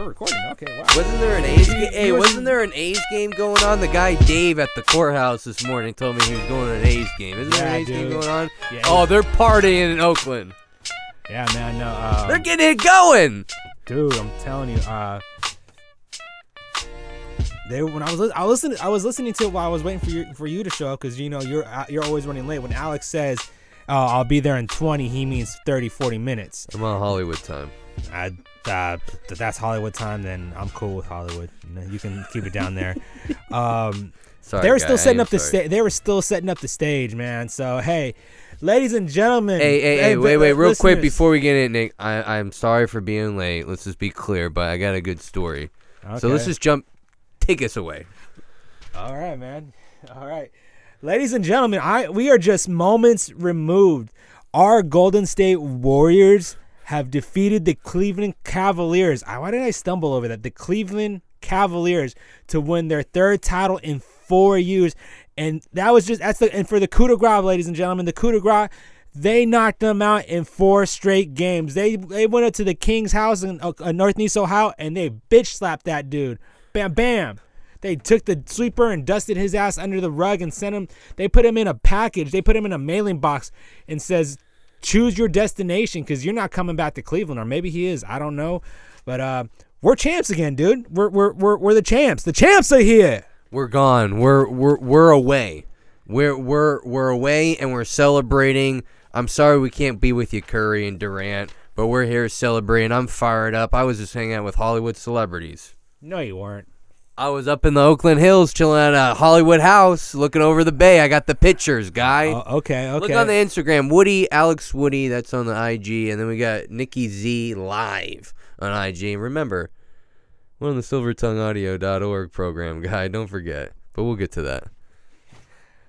we're recording. Okay, wow. Wasn't there an A's game? Hey, was- wasn't there an A's game going on? The guy Dave at the courthouse this morning told me he was going to an A's game. Isn't there Yeah, an A's game dude. going on? Yeah, Oh, they're partying in Oakland. Yeah, man. No, uh, They're getting it going. dude, I'm telling you. Uh, they when I was li- I was listening I was listening to it while I was waiting for you for you to show up because you know you're uh, you're always running late. When Alex says, "Oh, I'll be there in 20," he means 30, 40 minutes. I'm on Hollywood time. I, uh, th- that's Hollywood time. Then I'm cool with Hollywood. You, know, you can keep it down there. Um, Sorry, they were guy, still setting up the sorry. stage. They were still setting up the stage, man. So hey, ladies and gentlemen. Hey, hey, hey, wait, wait, real quick before we get in, Nick. I, I'm sorry for being late. Let's just be clear, but I got a good story. Okay. So let's just jump. Take us away. All right, man. All right. Ladies and gentlemen, I we are just moments removed. Our Golden State Warriors have defeated the Cleveland Cavaliers. Why did I stumble over that? The Cleveland Cavaliers to win their third title in four years. And that was just that's the and for the coup de grace, ladies and gentlemen, the coup de grace, they knocked them out in four straight games. They they went up to the King's house in uh, uh, North Nice, Ohio, and they bitch slapped that dude. Bam, bam. They took the sweeper and dusted his ass under the rug and sent him. They put him in a package. They put him in a mailing box and says, "Choose your destination because you're not coming back to Cleveland, or maybe he is. I don't know." But uh, we're champs again, dude. We're we're we're, we're the champs. The champs are here. We're gone. We're we're we're away. We're we're we're away and we're celebrating. I'm sorry we can't be with you, Curry and Durant, but we're here celebrating. I'm fired up. I was just hanging out with Hollywood celebrities. No, you weren't. I was up in the Oakland Hills chilling at a Hollywood house looking over the bay. I got the pictures, guy. Oh, okay, okay. Look on the Instagram. Woody, Alex Woody, that's on the IG. And then we got Nikki Z live on IG. And remember, we're on the silvertongueaudio.org program, guy. Don't forget. But we'll get to that.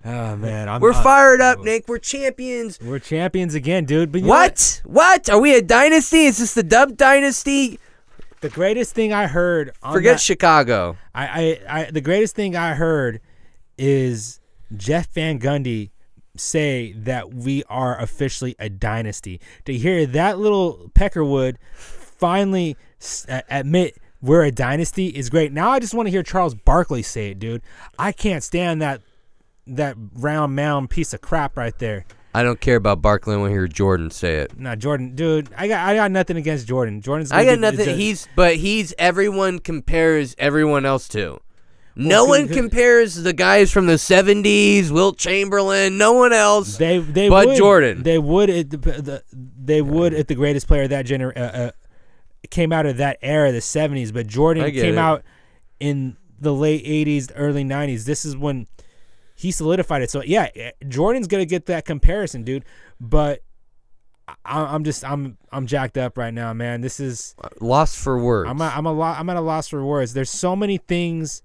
oh man, I'm, We're uh, fired up, Nick. We're champions. We're champions again, dude. But What? What? Are we a dynasty? Is this the Dub Dynasty? The greatest thing I heard. On Forget that- Chicago. I, I, I, the greatest thing I heard is Jeff Van Gundy say that we are officially a dynasty. To hear that little Peckerwood finally admit we're a dynasty is great. Now I just want to hear Charles Barkley say it, dude. I can't stand that that round mound piece of crap right there. I don't care about Barkley. I want to hear Jordan say it. Nah, Jordan, dude, I got I got nothing against Jordan. Jordan's I got nothing. He's but he's everyone compares everyone else to. No one compares the guys from the '70s, Wilt Chamberlain. No one else. They they Bud would, Jordan. They would at the, the they would if the greatest player of that gener uh, uh, came out of that era, the '70s. But Jordan came it. out in the late '80s, early '90s. This is when he solidified it. So yeah, eh, Jordan's gonna get that comparison, dude. But I, I'm just I'm I'm jacked up right now, man. This is Lost for words. I'm a, I'm a lot I'm at a loss for words. There's so many things.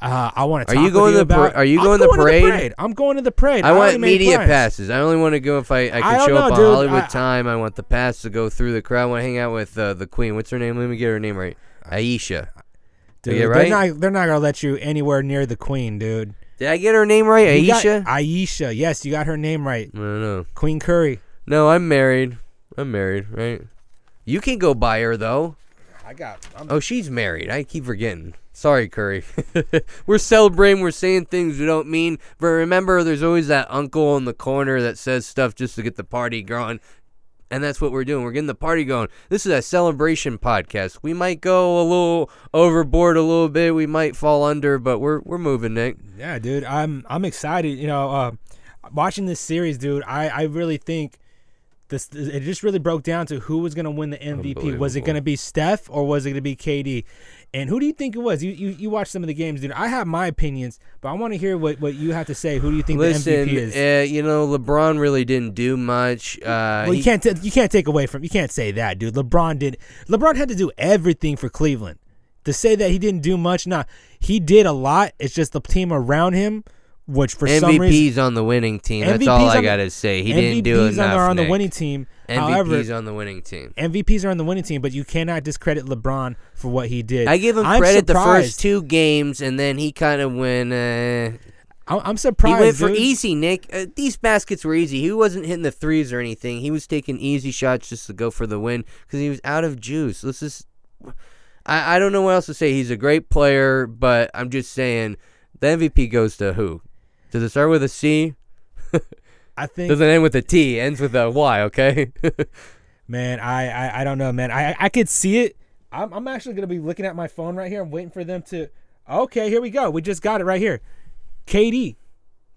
Uh, I want to Are you going to the par- about. are you I'm going to the parade? I'm going to the parade. I already want media plans. passes. I only want to go if I, I I can show up know, on. Hollywood I- time. I want the pass to go through the crowd. I want to hang out with uh, the queen. What's her name? Let me get her name right. Ayesha. Dude, Yeah, they're not they're not gonna let you anywhere near the queen, dude. Did I get her name right? You Ayesha. Ayesha. Yes, you got her name right. I don't know. Queen Curry. No, I'm married. I'm married, right? You can go buy her though. I got. I'm, Oh, she's married. I keep forgetting. Sorry, Curry. we're celebrating. We're saying things we don't mean. But remember, there's always that uncle in the corner that says stuff just to get the party going. And that's what we're doing. We're getting the party going. This is a celebration podcast. We might go a little overboard a little bit. We might fall under, but we're we're moving, Nick. yeah, dude. I'm I'm excited. You know, uh, watching this series, dude. I I really think. This, it just really broke down to who was going to win the MVP. Was it going to be Steph or was it going to be KD? And who do you think it was? You, you you watched some of the games, dude. I have my opinions, but I want to hear what, what you have to say. Who do you think Listen, the MVP is? uh, you know, LeBron really didn't do much. Uh, Well, he- you can't t- you can't take away from you can't say that, dude. LeBron did. LeBron had to do everything for Cleveland. To say that he didn't do much, nah, he did a lot. It's just the team around him, which for some reason MVP's on the winning team. That's all I gotta say. He didn't do MVPs enough. are on the winning team. MVP's However, on the winning team. MVPs are on the winning team, but you cannot discredit LeBron for what he did. I give him I'm credit the surprised. first two games, and then he kind of went. Uh, I'm, I'm he surprised. went for dude. easy, Nick. Uh, these baskets were easy. He wasn't hitting the threes or anything. He was taking easy shots just to go for the win because he was out of juice. Let's just. I, I don't know what else to say. He's a great player, but I'm just saying the MVP goes to who? Does it start with a C? I think, Doesn't end with a T. Ends with a Y. Okay. man, I, I I don't know, man. I I could see it. I'm I'm actually gonna be looking at my phone right here. I'm waiting for them to. Okay, here we go. We just got it right here. KD,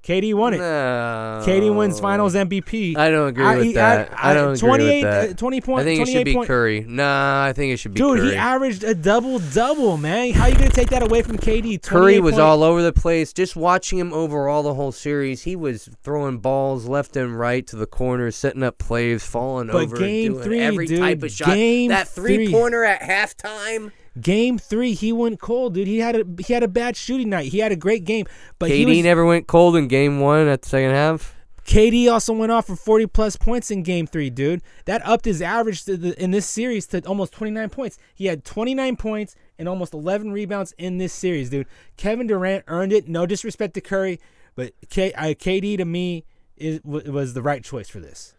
KD won it. no. KD wins Finals MVP. I don't agree with that. I, don't agree 28, with uh, that. 20 point. I think it should be point. Curry. Nah, I think it should be Dude, Curry. he averaged a double double, man. How you gonna take that away from KD? Curry was point- all over the place. Just watching him overall the whole series, he was throwing balls left and right to the corners, setting up plays, falling But over, game doing three, every dude, type of shot. game that three. three pointer at halftime. Game three, he went cold, dude. He had a he had a bad shooting night. He had a great game, but he KD was, never went cold in game one at the second half. KD also went off for 40 plus points in game three, dude. That upped his average to the, in this series to almost 29 points. He had 29 points and almost 11 rebounds in this series, dude. Kevin Durant earned it. No disrespect to Curry, but K, uh, KD to me is, w- was the right choice for this.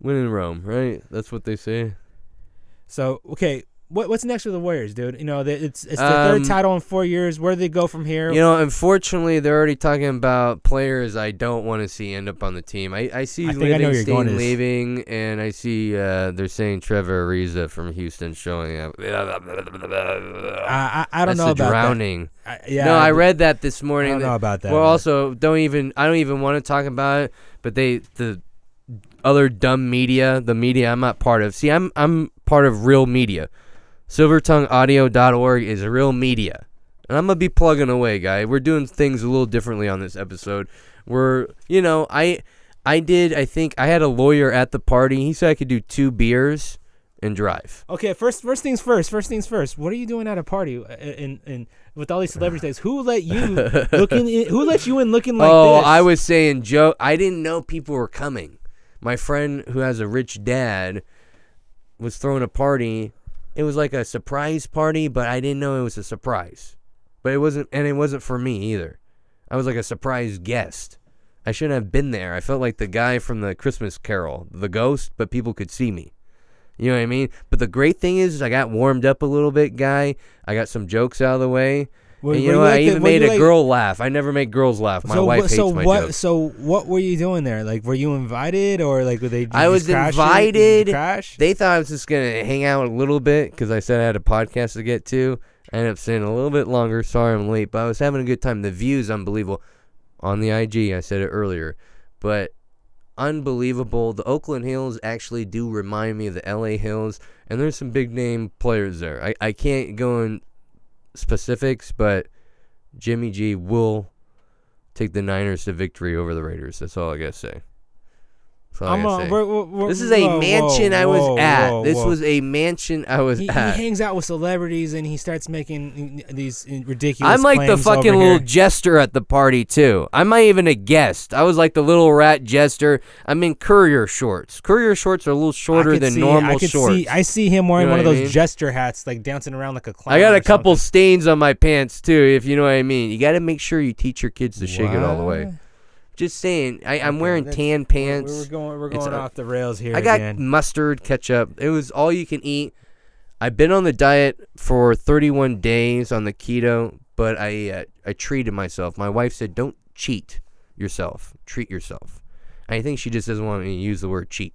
Win in Rome, right? That's what they say. So, okay, what, what's next for the Warriors, dude? You know, it's, it's the Um, third title in four years. Where do they go from here? You know, unfortunately, they're already talking about players I don't want to see end up on the team. I, I see I think I know where Livingston leaving, and I see uh, they're saying Trevor Ariza from Houston showing up. I, I, I don't That's know about drowning. that. I, yeah, no, I read that this I morning. don't know about that. well, also don't even I don't even want to talk about it. But they the other dumb media, the media I'm not part of. See, I'm I'm part of real media. SilvertongueAudio.org is real media, and I'm gonna be plugging away, guy. We're doing things a little differently on this episode. We're you know I I did I think I had a lawyer at the party. He said I could do two beers and drive. Okay, first first things first. First things first. What are you doing at a party uh, in in with all these celebrities? Who let you looking? In, who let you in looking like oh, this? I was saying, Joe, I didn't know people were coming. My friend who has a rich dad was throwing a party. It was like a surprise party, but I didn't know it was a surprise. But it wasn't, and it wasn't for me either. I was like a surprise guest. I shouldn't have been there. I felt like the guy from the Christmas Carol, the ghost, but people could see me. You know what I mean? But the great thing is, is I got warmed up a little bit, guy. I got some jokes out of the way. Were- and you know? I like the- even made a like- girl laugh. I never make girls laugh. My so wife hates so my what? jokes. So what were you doing there? Like, were you invited or like were they? I was crash it? Did invited. Crash? They thought I was just gonna hang out a little bit because I said I had a podcast to get to. I ended up staying a little bit longer. Sorry I'm late, but I was having a good time. The views unbelievable on the IG. I said it earlier, but unbelievable. The Oakland Hills actually do remind me of the LA Hills, and there's some big name players there. I, I can't go in specifics, but Jimmy G will take the Niners to victory over the Raiders. That's all I gotta say. I I'm say. we're, we're, This is a whoa, mansion whoa, I was whoa, at. this was a mansion I was He, he hangs out with celebrities and he starts making these ridiculous. I'm like the fucking little here. jester at the party too. I'm not even a guest. I was like the little rat jester. I'm in courier shorts. Courier shorts are a little shorter than see- normal I shorts. See, I see him wearing You know one of those mean? jester hats, like dancing around like a clown. I got a couple something. stains on my pants too, if you know what I mean. You got to make sure you teach your kids to shake it all the way. Just saying. I, I'm Okay, wearing tan pants. we're going. We're It's going a- off the rails here I got again. mustard, ketchup. It was all you can eat. I've been on the diet for 31 days on the keto, but I uh, I treated myself. My wife said, "Don't cheat yourself. Treat yourself." I think she just doesn't want me to use the word cheat.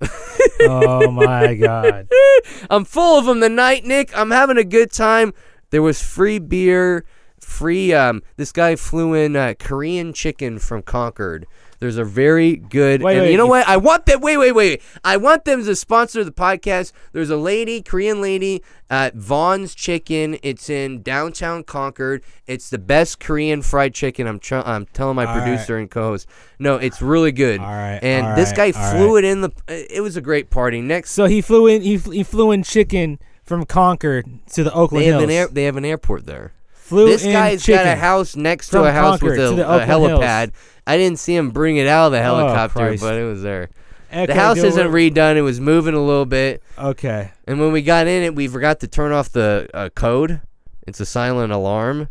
oh my god. I'm full of them tonight, Nick. I'm having a good time. There was free beer, free. Um, this guy flew in uh, Korean chicken from Concord. There's a very good. Wait, and wait, you know you- what? I want them. Wait, wait, wait. I want them to sponsor the podcast. There's a lady, Korean lady, at Vaughn's Chicken. It's in downtown Concord. It's the best Korean fried chicken. I'm tr- I'm telling my All right. producer and co-host. No, it's really good. All right, And all this guy flew right. it in the. It was a great party. Next So he flew in. He, he flew in chicken from Concord to the Oakland They have Hills. an air, they have an airport there. Flew this in guy's chicken. got a house next to from a house Concord with to the a, a Oakland Hills. helipad. I didn't see him bring it out of the helicopter, Christ. but it was there. The house isn't redone. It was moving a little bit, Okay. and when we got in it, we forgot to turn off the uh, code. It's a silent alarm,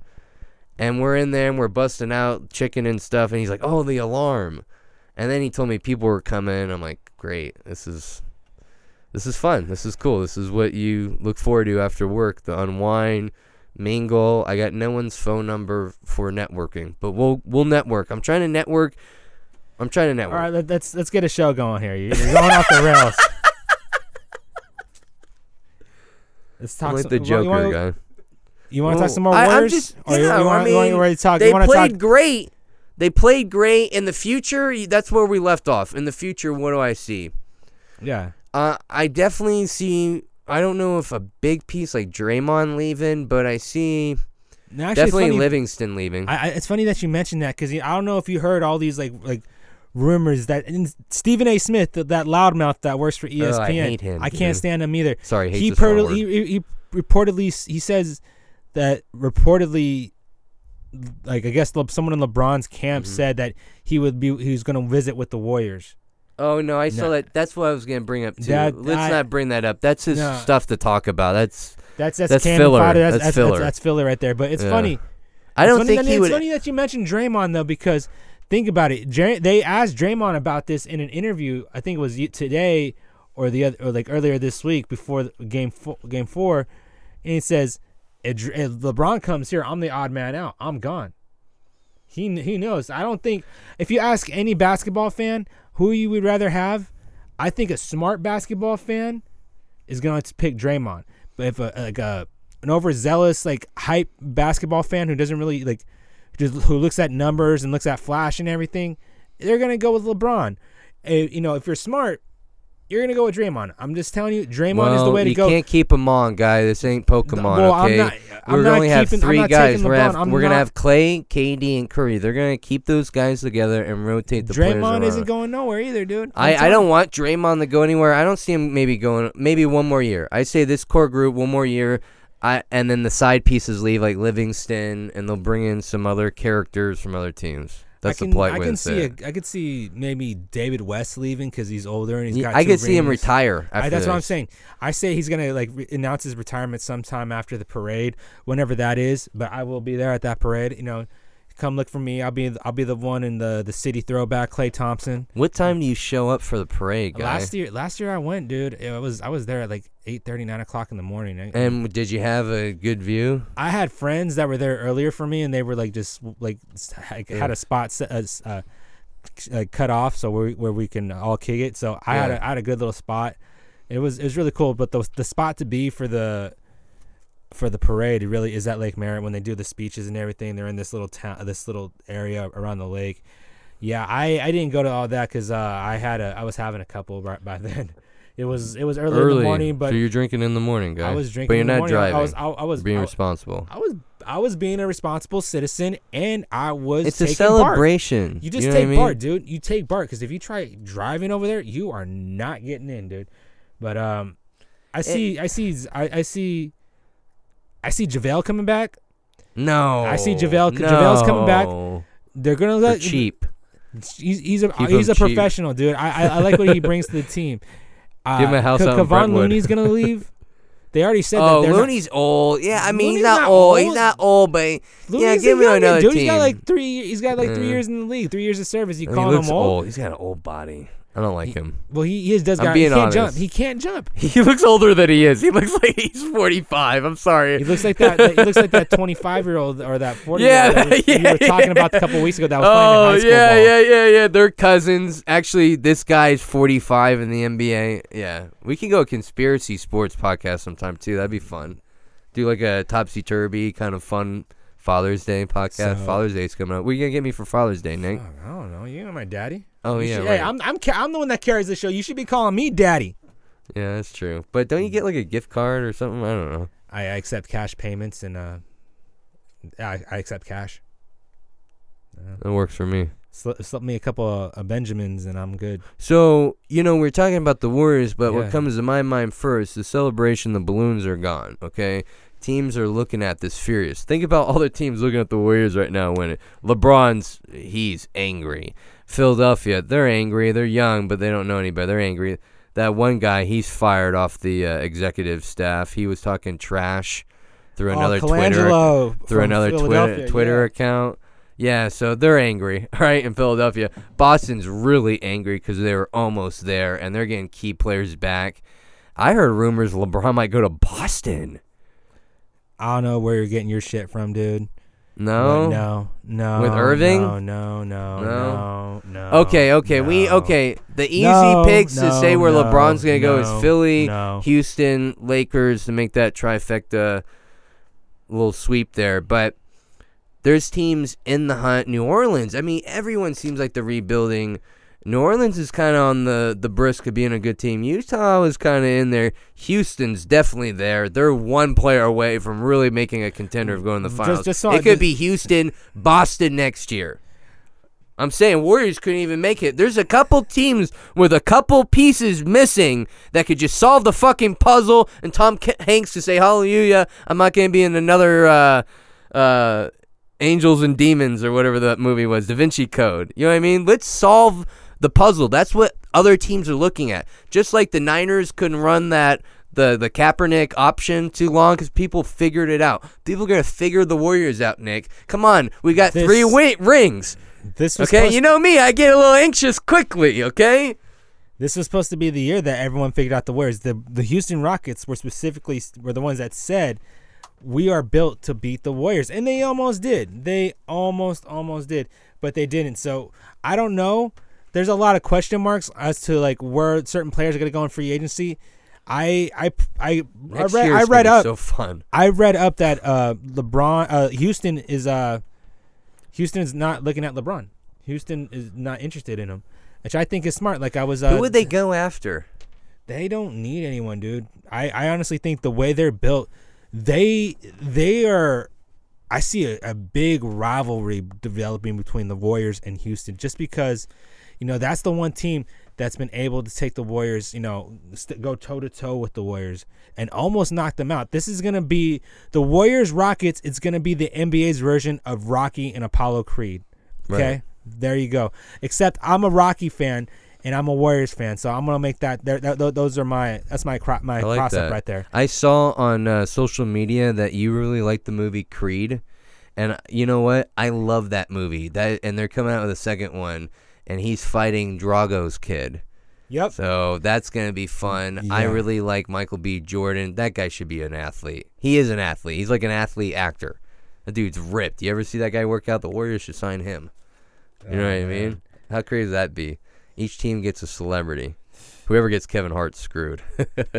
and we're in there and we're busting out chicken and stuff. And he's like, "Oh, the alarm!" And then he told me people were coming. I'm like, "Great, this is." This is fun. This is cool. This is what you look forward to after work. The unwind, mingle. I got no one's phone number for networking, but we'll we'll network. I'm trying to network. I'm trying to network. All right, let, let's let's get a show going here. You- You're going off the rails. Let's talk. I'm like some- the you Joker want, guy. You want to talk some more I- Warriors? just- you, yeah, you I want, you want mean, you ready to talk? They you want played talk? great. They played great. In the future, that's where we left off. In the future, what do I see? Yeah. Uh, I definitely see. I don't know if a big piece like Draymond leaving, but I see No, actually, definitely funny- Livingston leaving. I, I, it's funny that you mentioned that because I don't know if you heard all these like like rumors that Stephen A. Smith, th- that loudmouth that works for ESPN, Oh, I hate him, I can't stand him either. Sorry, he, per- he, he he reportedly he says that reportedly like I guess someone in LeBron's camp Mm-hmm. said that he would be he was going to visit with the Warriors. Oh no, I saw No. that. That's what I was gonna bring up too. That- Let's I- not bring that up. That's his No. stuff to talk about. That's. That's that's, That's cannon filler. fodder. That's, That's that's, filler. That's, filler right there. But it's Yeah. funny. I don't funny think that, he it's would. funny that you mentioned Draymond though, because think about it. Dray- they asked Draymond about this in an interview. I think it was y- today or the other, or like earlier this week before the game four, game four, and he says, if, Dr- if LeBron comes here, I'm the odd man out. I'm gone. He kn- he knows. I don't think if you ask any basketball fan who you would rather have, I think a smart basketball fan is going to pick Draymond. But if a like a an overzealous like hype basketball fan who doesn't really like just who looks at numbers and looks at flash and everything, they're gonna go with LeBron. Eh, you know, if you're smart, you're gonna go with Draymond. I'm just telling you, Draymond well, is the way to you go. You can't keep them on, guy. This ain't Pokemon, well, I'm okay? not- I'm We're not only have keeping- I'm three guys. We're, gonna have, we're gonna have Klay, KD, and Curry. They're gonna keep those guys together and rotate the players Draymond isn't going nowhere either, dude. I'm I, I don't want Draymond to go anywhere. I don't see him maybe going maybe one more year. I say this core group one more year. I and then the side pieces leave like Livingston and they'll bring in some other characters from other teams. That's I can, the polite I way can to see say it. a, I could see maybe David West leaving because he's older and he's Yeah, got. I two could see him rings. retire after I, that's what I'm this. saying. I say he's gonna like re- announce his retirement sometime after the parade, whenever that is. But I will be there at that parade. You know, come look for me. I'll be I'll be the one in the the city throwback, Klay Thompson. What time do you show up for the parade, guy? Last year, last year I went, dude. It was I was there at like 8:30, 9 o'clock in the morning. And did you have a good view? I had friends that were there earlier for me, and they were like just like had a spot set, uh, uh, uh, cut off so where we, where we can all kick it. So I had Yeah. a, I had a good little spot. It was it was really cool. But the the spot to be for the for the parade really is at Lake Merritt when they do the speeches and everything. They're in this little town, this little area around the lake. Yeah, I, I didn't go to all that because uh, I had a I was having a couple right by then. It was it was early, in the morning, but so you're drinking in the morning, guy. I was drinking. but you're in the not morning. Driving. I was I, I was being I, responsible. I was I was being a responsible citizen and I was It's a part. celebration. You just know take I mean? part, dude. You take part because if you try driving over there, you are not getting in, dude. But um, I see, I see, I, I see, I see JaVale coming back. No, I see JaVale- JaVale's coming back. They're gonna let cheap. He's, he's a Keep he's a cheap. professional, dude. I, I I like what he brings to the team. Uh, Give him a house out in Kevon. Looney's gonna leave. They already said Oh, that. they're not- Looney's old. Yeah, I mean Looney's he's not, not old. He's not old, but yeah, give him another dude. team. He's got like three. He's got like three Uh, years in the league, three years of service. You call he looks him old? old. He's got an old body. I don't like him. Well, he, he does I'm got. He being can't jump. honest. He can't jump. He looks older than he is. He looks like he's 45. I'm sorry. He looks like that. that- he looks like that 25 year old or that 40 Yeah, year old that we, we yeah, were talking yeah. about a couple weeks ago that was Oh playing in oh, high school yeah, ball. yeah, yeah, yeah. They're cousins. Actually, this guy's 45 in the NBA. Yeah, we can go a conspiracy sports podcast sometime too. That'd be fun. Do like a topsy turvy kind of fun Father's Day podcast. So- Father's Day's coming up. What are you gonna get me for Father's Day, Nick? Oh, I don't know. You know my daddy. Oh yeah, should- right. Hey, I'm I'm I'm the one that carries the show. You should be calling me daddy. yeah, that's true. But don't you get like a gift card or something? I don't know. I, I accept cash payments and uh, I, I accept cash. That works for me. Slip, slip me a couple of, of Benjamins and I'm good. So, you know, we're talking about the Warriors, but Yeah. what comes to my mind first, the celebration, the balloons are gone, okay? Teams are looking at this furious. Think about all the teams looking at the Warriors right now when it, LeBron's, he's angry. Philadelphia, they're angry. They're young, but they don't know any better. They're angry. That one guy, he's fired off the uh, executive staff. He was talking trash through another oh, Twitter through another Twitter Twitter yeah. account. Yeah, so they're angry, all right, in Philadelphia. Boston's really angry because they were almost there, and they're getting key players back. I heard rumors LeBron might go to Boston. I don't know where you're getting your shit from, dude. No. No, no. With Irving? No, no, no, No? no, no. Okay, okay, we okay. The easy No, picks to say where no, LeBron's gonna go is Philly, no. Houston, Lakers to make that trifecta little sweep there. But there's teams in the hunt. New Orleans. I mean, everyone seems like they're rebuilding. New Orleans is kind of on the the brisk of being a good team. Utah is kind of in there. Houston's definitely there. They're one player away from really making a contender of going to the finals. just so it I- could just- be Houston, Boston next year. I'm saying Warriors couldn't even make it. There's a couple teams with a couple pieces missing that could just solve the fucking puzzle, and Tom Hanks could say, "Hallelujah! I'm not going to be in another uh, uh, Angels and Demons or whatever that movie was, Da Vinci Code." You know what I mean? Let's solve the puzzle. That's what other teams are looking at. Just like the Niners couldn't run that the the Kaepernick option too long because people figured it out. People are gonna figure the Warriors out. Nick, come on, we got This- three wi- rings. This was Okay, you know me, I get a little anxious quickly. Okay, This was supposed to be the year that everyone figured out the Warriors. The the Houston Rockets were specifically were the ones that said we are built to beat the Warriors, and they almost did. They almost almost did, but they didn't. So I don't know. There's a lot of question marks as to like where certain players are going to go in free agency. I I I, I read I read up So fun. I read up that uh LeBron uh Houston is uh Houston is not looking at LeBron. Houston is not interested in him, which I think is smart. Like I was uh, Who would they go after? they don't need anyone, dude. I, I honestly think the way they're built, they they are. I see a, a big rivalry developing between the Warriors and Houston, just because, you know, that's the one team that's been able to take the Warriors, you know, st- go toe to toe with the Warriors and almost knock them out. This is gonna be the Warriors Rockets. It's gonna be the NBA's version of Rocky and Apollo Creed. Okay, Right. there you go. Except I'm a Rocky fan and I'm a Warriors fan, so I'm gonna make that. There, th- those are my. That's my cro- my like cross up right there. I saw on uh, social media that you really like the movie Creed, and you know what? I love that movie. That and they're coming out with a second one, and he's fighting Drago's kid. Yep. So that's gonna be fun. I really like Michael B. Jordan. That guy should be an athlete. He is an athlete. He's like an athlete actor. That dude's ripped. You ever see that guy work out? The Warriors should sign him. You know Oh, what I mean? How crazy would that be? Each team gets a celebrity. Whoever gets Kevin Hart screwed.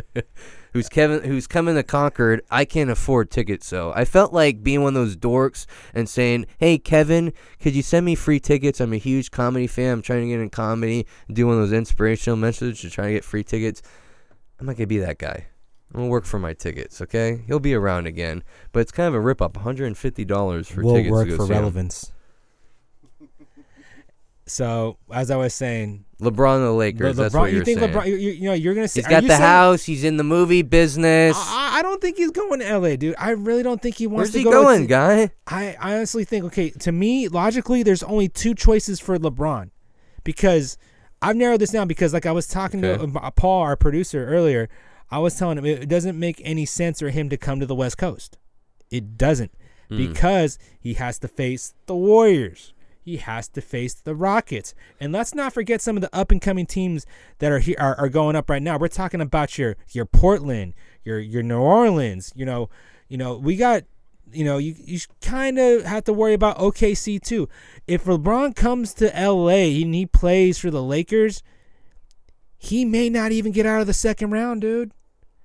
who's Kevin? Who's coming to Concord? I can't afford tickets, so I felt like being one of those dorks and saying, "Hey, Kevin, could you send me free tickets? I'm a huge comedy fan. I'm trying to get in comedy. Do one of those inspirational messages to try to get free tickets." I'm not gonna be that guy. I'm gonna work for my tickets, okay? He'll be around again, but it's kind of a rip up. 150 dollars for will tickets work to go for see him. So as I was saying, LeBron and the Le- Lakers. that's what You you're think saying. LeBron? You, you you know you're gonna say he's got the saying- house. He's in the movie business. I, I don't think he's going to LA, dude. I really don't think he wants Where's to he go. Where's he going, to, guy? I I honestly think okay. To me, logically, there's only two choices for LeBron, because I've narrowed this down because like I was talking Okay. to uh, Paul, our producer, earlier. I was telling him it doesn't make any sense for him to come to the West Coast. It doesn't Hmm. because he has to face the Warriors. He has to face the Rockets. And let's not forget some of the up and coming teams that are here are, are going up right now. We're talking about your your Portland, your your New Orleans, you know, you know, we got you know, you you kind of have to worry about OKC too. If LeBron comes to LA and he plays for the Lakers, he may not even get out of the second round, dude.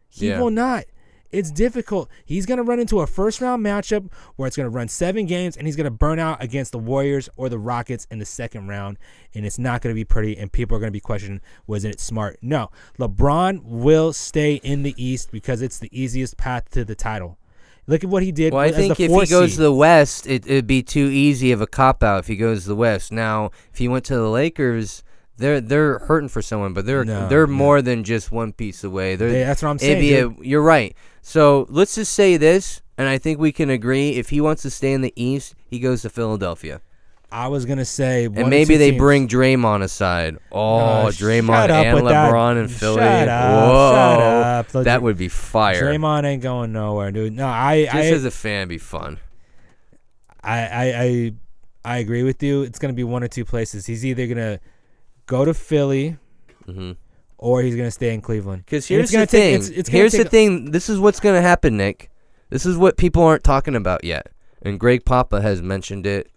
He Yeah. will not. It's difficult. He's going to run into a first round matchup where it's going to run seven games and he's going to burn out against the Warriors or the Rockets in the second round. And it's not going to be pretty. And people are going to be questioning, wasn't it smart? No. LeBron will stay in the East because it's the easiest path to the title. Look at what he did. Well, I think if he goes seed. to the West, it, it'd be too easy of a cop out if he goes to the West. Now, if he went to the Lakers, they're they're hurting for someone, but they're No, they're no. more than just one piece away. They're, Yeah, that's what I'm saying. a- you're right. So let's just say this, and I think we can agree. If he wants to stay in the East, he goes to Philadelphia, I was gonna say, one and maybe they teams. bring Draymond aside. Oh, Uh, Draymond and with that. LeBron and Philly. Shut up, Whoa, shut up. That would be fire. Draymond ain't going nowhere, dude. No, I, just I, as a fan, be fun. I, I, I, I agree with you. It's gonna be one or two places. He's either gonna go to Philly hmm or he's gonna stay in Cleveland. Because here's the take- thing. it's- it's here's the thing. This is what's gonna happen, Nick. This is what people aren't talking about yet, and Greg Papa has mentioned it.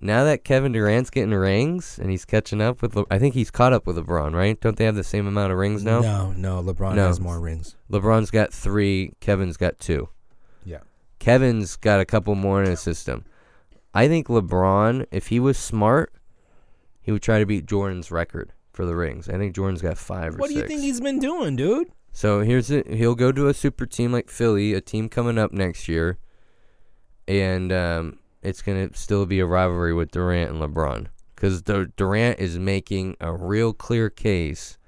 Now that Kevin Durant's getting rings and he's catching up with, Le- I think he's caught up with LeBron, right? Don't they have the same amount of rings now? No, no, LeBron No. has more rings. LeBron's got three. Kevin's got two. Yeah. Kevin's got a couple more in his system. I think LeBron, if he was smart, he would try to beat Jordan's record for the rings. I think Jordan's got five or What do six. you think he's been doing, dude? So here's it. He'll go to a super team like Philly, a team coming up next year, and um, it's gonna still be a rivalry with Durant and LeBron because Durant is making a real clear case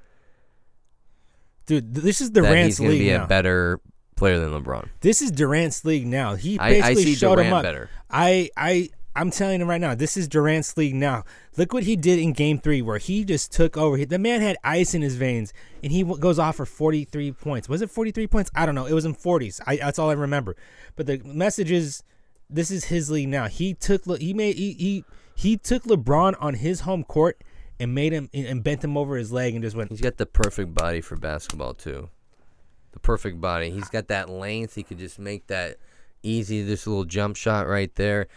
Dude, this is that Durant's he's gonna league be now. a better player than LeBron. this is Durant's league now. He I, basically I see showed him Durant up. better. I I I'm telling you right now, this is Durant's league now. Look what he did in Game Three, where he just took over. He, the man had ice in his veins, and he goes off for 43 points. Was it 43 points? I don't know. It was in 40s. I, that's all I remember. But the message is, this is his league now. He took he made he he, he took LeBron on his home court and made him and bent him over his leg and just went. He's got the perfect body for basketball too. The perfect body. He's got that length. He could just make that easy. This little jump shot right there.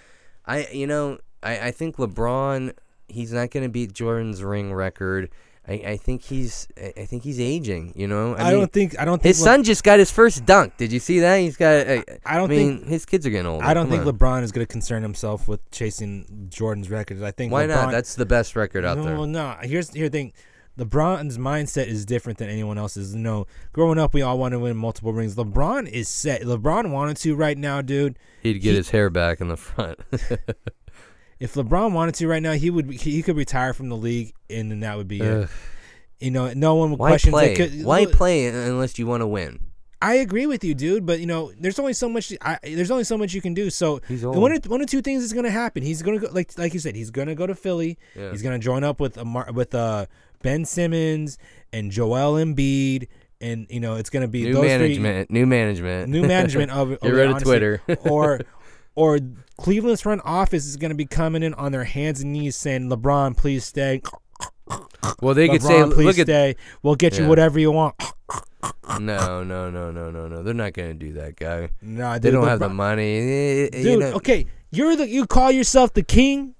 I you know I I think LeBron. He's not going to beat Jordan's ring record. I, I think he's I I think he's aging. You know. I, mean, don't think I don't think His Le- son just got his first dunk. Did you see that? He's got. I, I don't I mean, think his kids are getting old. I don't Come think on. LeBron is going to concern himself with chasing Jordan's records. I think Why LeBron, not? That's the best record out no, there. no. Here's here's the thing. LeBron's mindset is different than anyone else's. You know, growing up, we all want to win multiple rings. LeBron is set. LeBron wanted to right now, dude. He'd get he- his hair back in the front. If LeBron wanted to right now, he would. He, could retire from the league, and then that would be it. You know, no one would Why question. play? Could, Why play unless you want to win? I agree with you, dude. But you know, there's only so much. I, there's only so much you can do. So one, of, one of two things is going to happen. He's going to go like like you said. He's going to go to Philly. Yeah. He's going to join up with a Mar- with uh Ben Simmons and Joel Embiid, and you know it's going to be New those management. New management. new management of Get rid of. Twitter. or or Cleveland's front office is going to be coming in on their hands and knees saying, "LeBron, please stay. well, they could LeBron, say, please look at. stay. We'll get you whatever you want." No, no, no, no, no, no. They're not gonna do that, guy. Nah, They don't have the money. Eh, eh, you dude. know- okay, you're the you call yourself the king,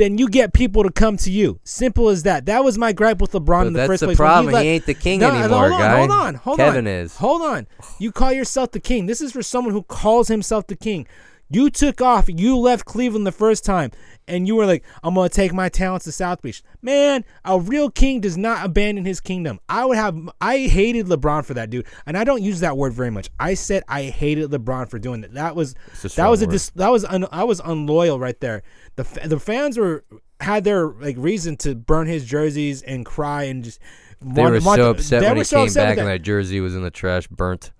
then you get people to come to you. Simple as that. That was my gripe with LeBron But in the that's first the place. When problem. let- He ain't the king No, anymore, hold on, guy. Hold on, hold Kevin on. Kevin is. Hold on. You call yourself the king. This is for someone who calls himself the king. You took off. You left Cleveland the first time, and you were like, "I'm gonna take my talents to South Beach." Man, a real king does not abandon his kingdom. I would have. I hated LeBron for that, dude, and I don't use that word very much. I said I hated LeBron for doing that. That was that was a dis, that was un, I was unloyal right there. The the fans were had their like reason to burn his jerseys and cry and just. They want- were so upset they when were he so came back that. and that jersey was in the trash, burnt,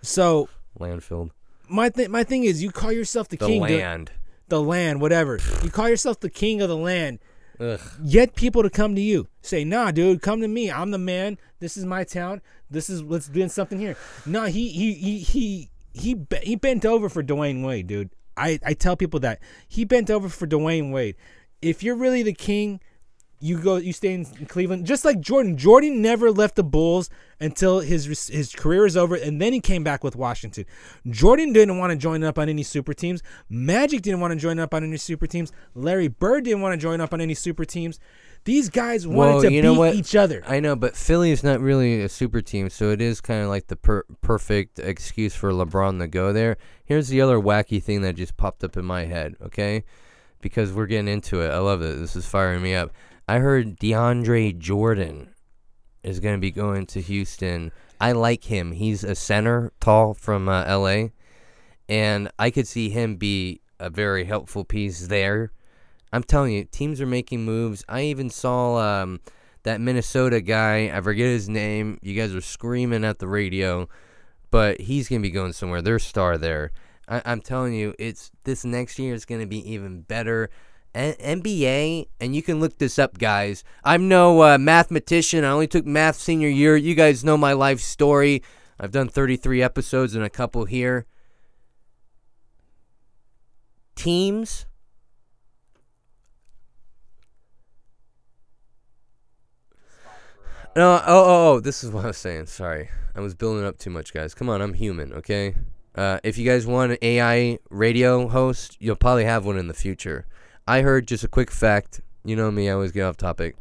So landfilled. My th- my thing is, you call yourself the, The king, land. the land, whatever. you call yourself the king of the land. Ugh. Get people to come to you. Say, nah, dude, come to me. I'm the man. This is my town. This is let's do something here. No, he he he he he he bent over for Dwyane Wade, dude. I I tell people that he bent over for Dwyane Wade. If you're really the king, you go you stay in Cleveland just like Jordan. Jordan never left the Bulls until his his career is over and then he came back with Washington. Jordan didn't want to join up on any super teams. Magic didn't want to join up on any super teams. Larry Bird didn't want to join up on any super teams. These guys wanted Well, to you beat know what? each other. I know, but Philly is not really a super team, so it is kind of like the per- perfect excuse for LeBron to go there. Here's the other wacky thing that just popped up in my head, okay? Because we're getting into it. I love it. This is firing me up. I heard DeAndre Jordan is going to be going to Houston. I like him. He's a center, tall from uh, LA, and I could see him be a very helpful piece there. I'm telling you, teams are making moves. I even saw um, that Minnesota guy. I forget his name. You guys are screaming at the radio, but he's gonna be going somewhere. They're star there. I- I'm telling you, it's this next year is gonna be even better. NBA, and you can look this up, guys. I'm no uh, mathematician. I only took math senior year. You guys know my life story. I've done 33 episodes and a couple here. Teams No, oh, oh, oh, this is what I was saying. Sorry. I was building up too much, guys. Come on, I'm human, okay? Uh, if you guys want an AI radio host, you'll probably have one in the future. I heard just a quick fact. You know me, I always get off topic.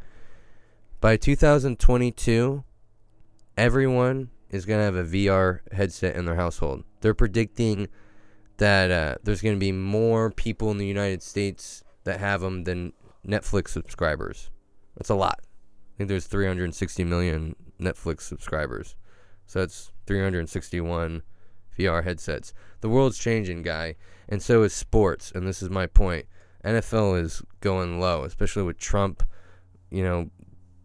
By 2022, everyone is going to have a VR headset in their household. They're predicting that uh, there's going to be more people in the United States that have them than Netflix subscribers. That's a lot. I think there's 360 million Netflix subscribers. So that's 361 VR headsets. The world's changing, guy, and so is sports. And this is my point. NFL is going low, especially with Trump, you know,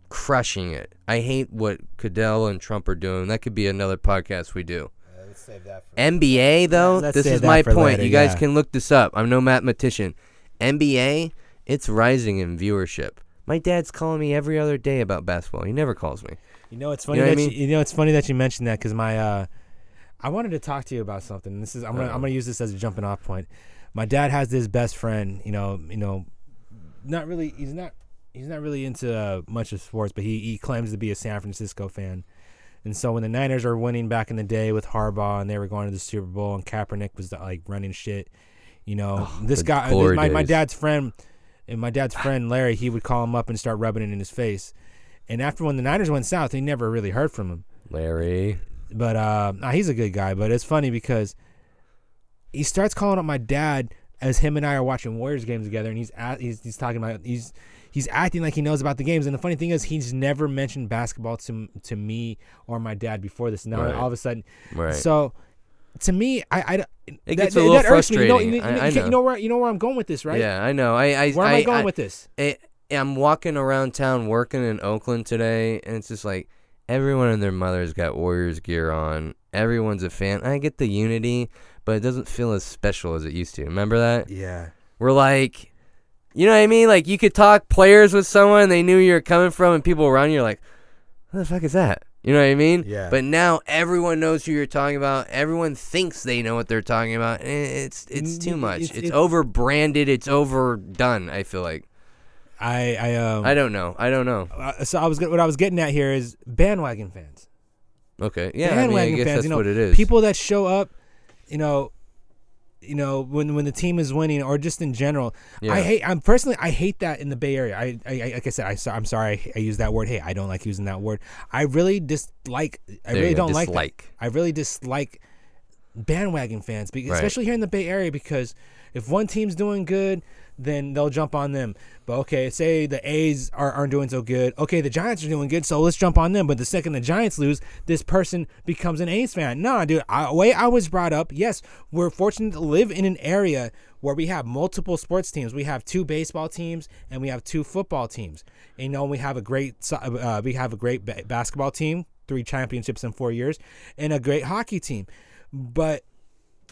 crushing it. I hate what Goodell and Trump are doing. That could be another podcast we do. let's save that for NBA though, let's this is my point. later, you guys yeah. can look this up. I'm no mathematician. NBA, it's rising in viewership. My dad's calling me every other day about basketball. He never calls me. You know, it's funny know what I that mean? you, you know it's funny that you mentioned that because my uh, I wanted to talk to you about something. This is I'm gonna Uh-oh. I'm gonna use this as a jumping off point. My dad has this best friend. You know, you know, not really. He's not. He's not really into uh, much of sports, but he he claims to be a San Francisco fan. And so when the Niners are winning back in the day with Harbaugh and they were going to the Super Bowl and Kaepernick was like running shit, you know, this guy, glory my, my dad's friend, and my dad's friend Larry, he would call him up and start rubbing it in his face. And after when the Niners went south, he never really heard from him. Larry. But uh, nah, he's a good guy. But it's funny because he starts calling up my dad as him and I are watching Warriors games together, and he's at, he's he's talking about he's he's acting like he knows about the games. And the funny thing is, he's never mentioned basketball to to me or my dad before this. Now Right. all of a sudden, Right. so to me, I, I It gets that- a little that irks me. You know, frustrating. you, know, I- I can't- you know. know where you know where I'm going with this, right? Yeah, I know. I, I, Where am I, going with this? I, I'm walking around town working in Oakland today, and it's just like everyone and their mother's got Warriors gear on. Everyone's a fan. I get the unity, but it doesn't feel as special as it used to. Remember that? Yeah. We're like, you know what I mean? Like you could talk players with someone, they knew you were coming from, and people around you are like, what the fuck is that? You know what I mean? Yeah. But now everyone knows who you're talking about. Everyone thinks they know what they're talking about. and It's it's Mm, too much. it's- It's, it's- over branded. It's overdone. I feel like. I I um I don't know. I don't know. uh, so I was what I was getting at here is bandwagon fans. Okay. Yeah. I mean, I bandwagon guess fans. that's you know, what it is. people that show up, you know, you know when when the team is winning or just in general. Yeah. I hate. I'm personally I hate that in the Bay Area. I, I, I like I said I I'm sorry I, use that word. Hey, I don't like using that word. I really dislike. I There really don't like. that. I really dislike bandwagon fans, because, Right. especially here in the Bay Area, because if one team's doing good, then they'll jump on them. But okay, say the A's are, aren't doing so good. Okay, the Giants are doing good, so let's jump on them. But the second the Giants lose, this person becomes an A's fan. Nah, dude, I, way I was brought up, yes, we're fortunate to live in an area where we have multiple sports teams. We have two baseball teams and we have two football teams. And, you know, we have a great uh, we have a great ba- basketball team, three championships in four years, and a great hockey team. But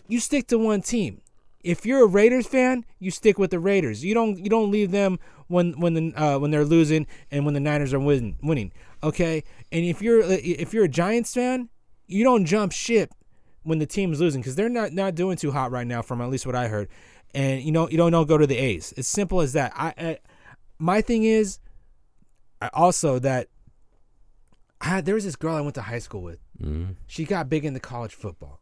you stick to one team. If you're a Raiders fan, you stick with the Raiders. You don't you don't leave them when when the uh, when they're losing and when the Niners are win, winning. Okay, and if you're if you're a Giants fan, you don't jump ship when the team's losing because they're not not doing too hot right now, from at least what I heard. And you know you don't don't go to the A's. It's simple as that. I, I my thing is also that I there was this girl I went to high school with. Mhm. She got big into college football.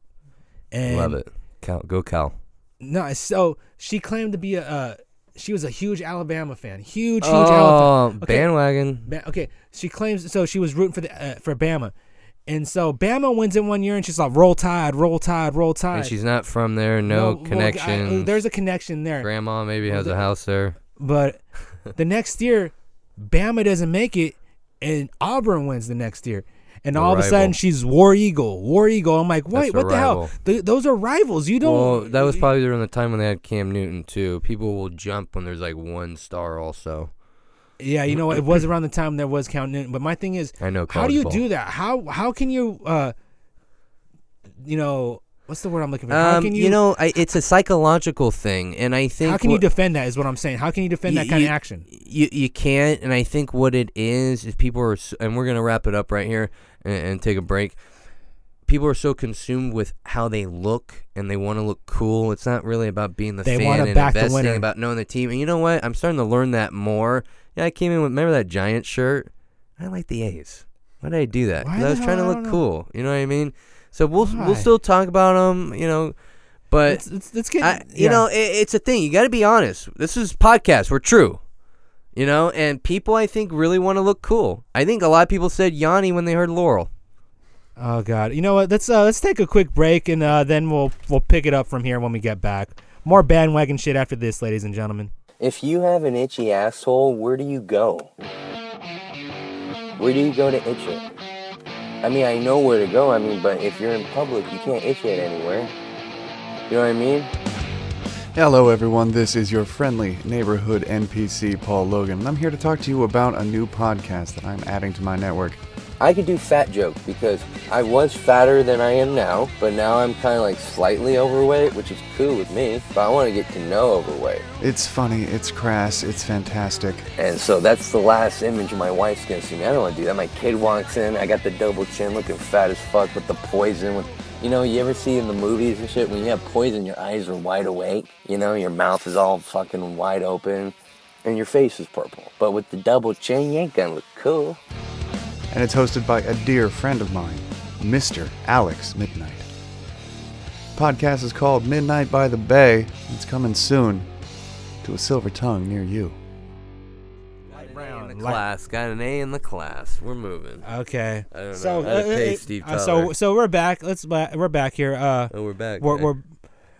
And Love it. Cal, go Cal. No, so she claimed to be a. Uh, she was a huge Alabama fan. Huge, huge Alabama. Oh, Okay. bandwagon. Ba- okay, she claims so she was rooting for the uh, for Bama, and so Bama wins it one year, and she's like, "Roll Tide, Roll Tide, Roll Tide." And she's not from there. No, well, I- connection. there's a connection there, Grandma maybe Well, has the- a house there. but the next year, Bama doesn't make it, and Auburn wins the next year. And all of a sudden, she's War Eagle, War Eagle. I'm like, wait, what the hell? Th- those are rivals. You don't. Well, that was probably during the time when they had Cam Newton too. People will jump when there's like one star. Also, Yeah, you know? It was around the time there was counting. But my thing is, I know. how do you ball. do that? How how can you uh, you know, what's the word I'm looking for? How Um, can you, you, know, I, it's a psychological thing, and I think how can you defend that? Is what I'm saying. How can you defend You- that kind you- of action? you you can't and i think what it is is people are and we're gonna wrap it up right here and, and take a break people are so consumed with how they look and they want to look cool it's not really about being the They fan and back the investing winner. about knowing the team and you know what i'm starting to learn that more yeah i came in with remember that giant shirt i like the a's Why did I do that? Why 'Cause I was trying to look cool. You know what I mean? So we'll Why? we'll still talk about them. You know, but Let's, let's, let's get. I, you yeah. know, it, it's a thing. You got to be honest. This is podcast. We're true. You know, and people I think really want to look cool. I think a lot of people said Yanni when they heard Laurel. Oh God! You know what? Let's uh, let's take a quick break and uh, then we'll we'll pick it up from here when we get back. More bandwagon shit after this, ladies and gentlemen. If you have an itchy asshole, where do you go? Where do you go to itch it? I mean, I know where to go. I mean, but if you're in public, you can't itch it anywhere. You know what I mean? Hello, everyone. This is your friendly neighborhood NPC, Paul Logan, and I'm here to talk to you about a new podcast that I'm adding to my network. I could do fat jokes because I was fatter than I am now, but now I'm kind of like slightly overweight, which is cool with me. But I want to get to know overweight. It's funny, it's crass, it's fantastic. And so that's the last image my wife's gonna see me. I don't wanna do that. My kid walks in, I got the double chin looking fat as fuck with the poison with you know, you ever see in the movies and shit when you have poison your eyes are wide awake, you know, your mouth is all fucking wide open and your face is purple. But with the double chin you ain't gonna look cool. And it's hosted by a dear friend of mine, Mr. Alex Midnight. Podcast is called Midnight by the Bay. It's coming soon to a silver tongue near you. Brown, in the class. Got an A in the class. We're moving. Okay. I don't so know. Uh, pay uh, Steve uh, so so we're back. Let's we're back here. Uh, Oh, we're back. we're we're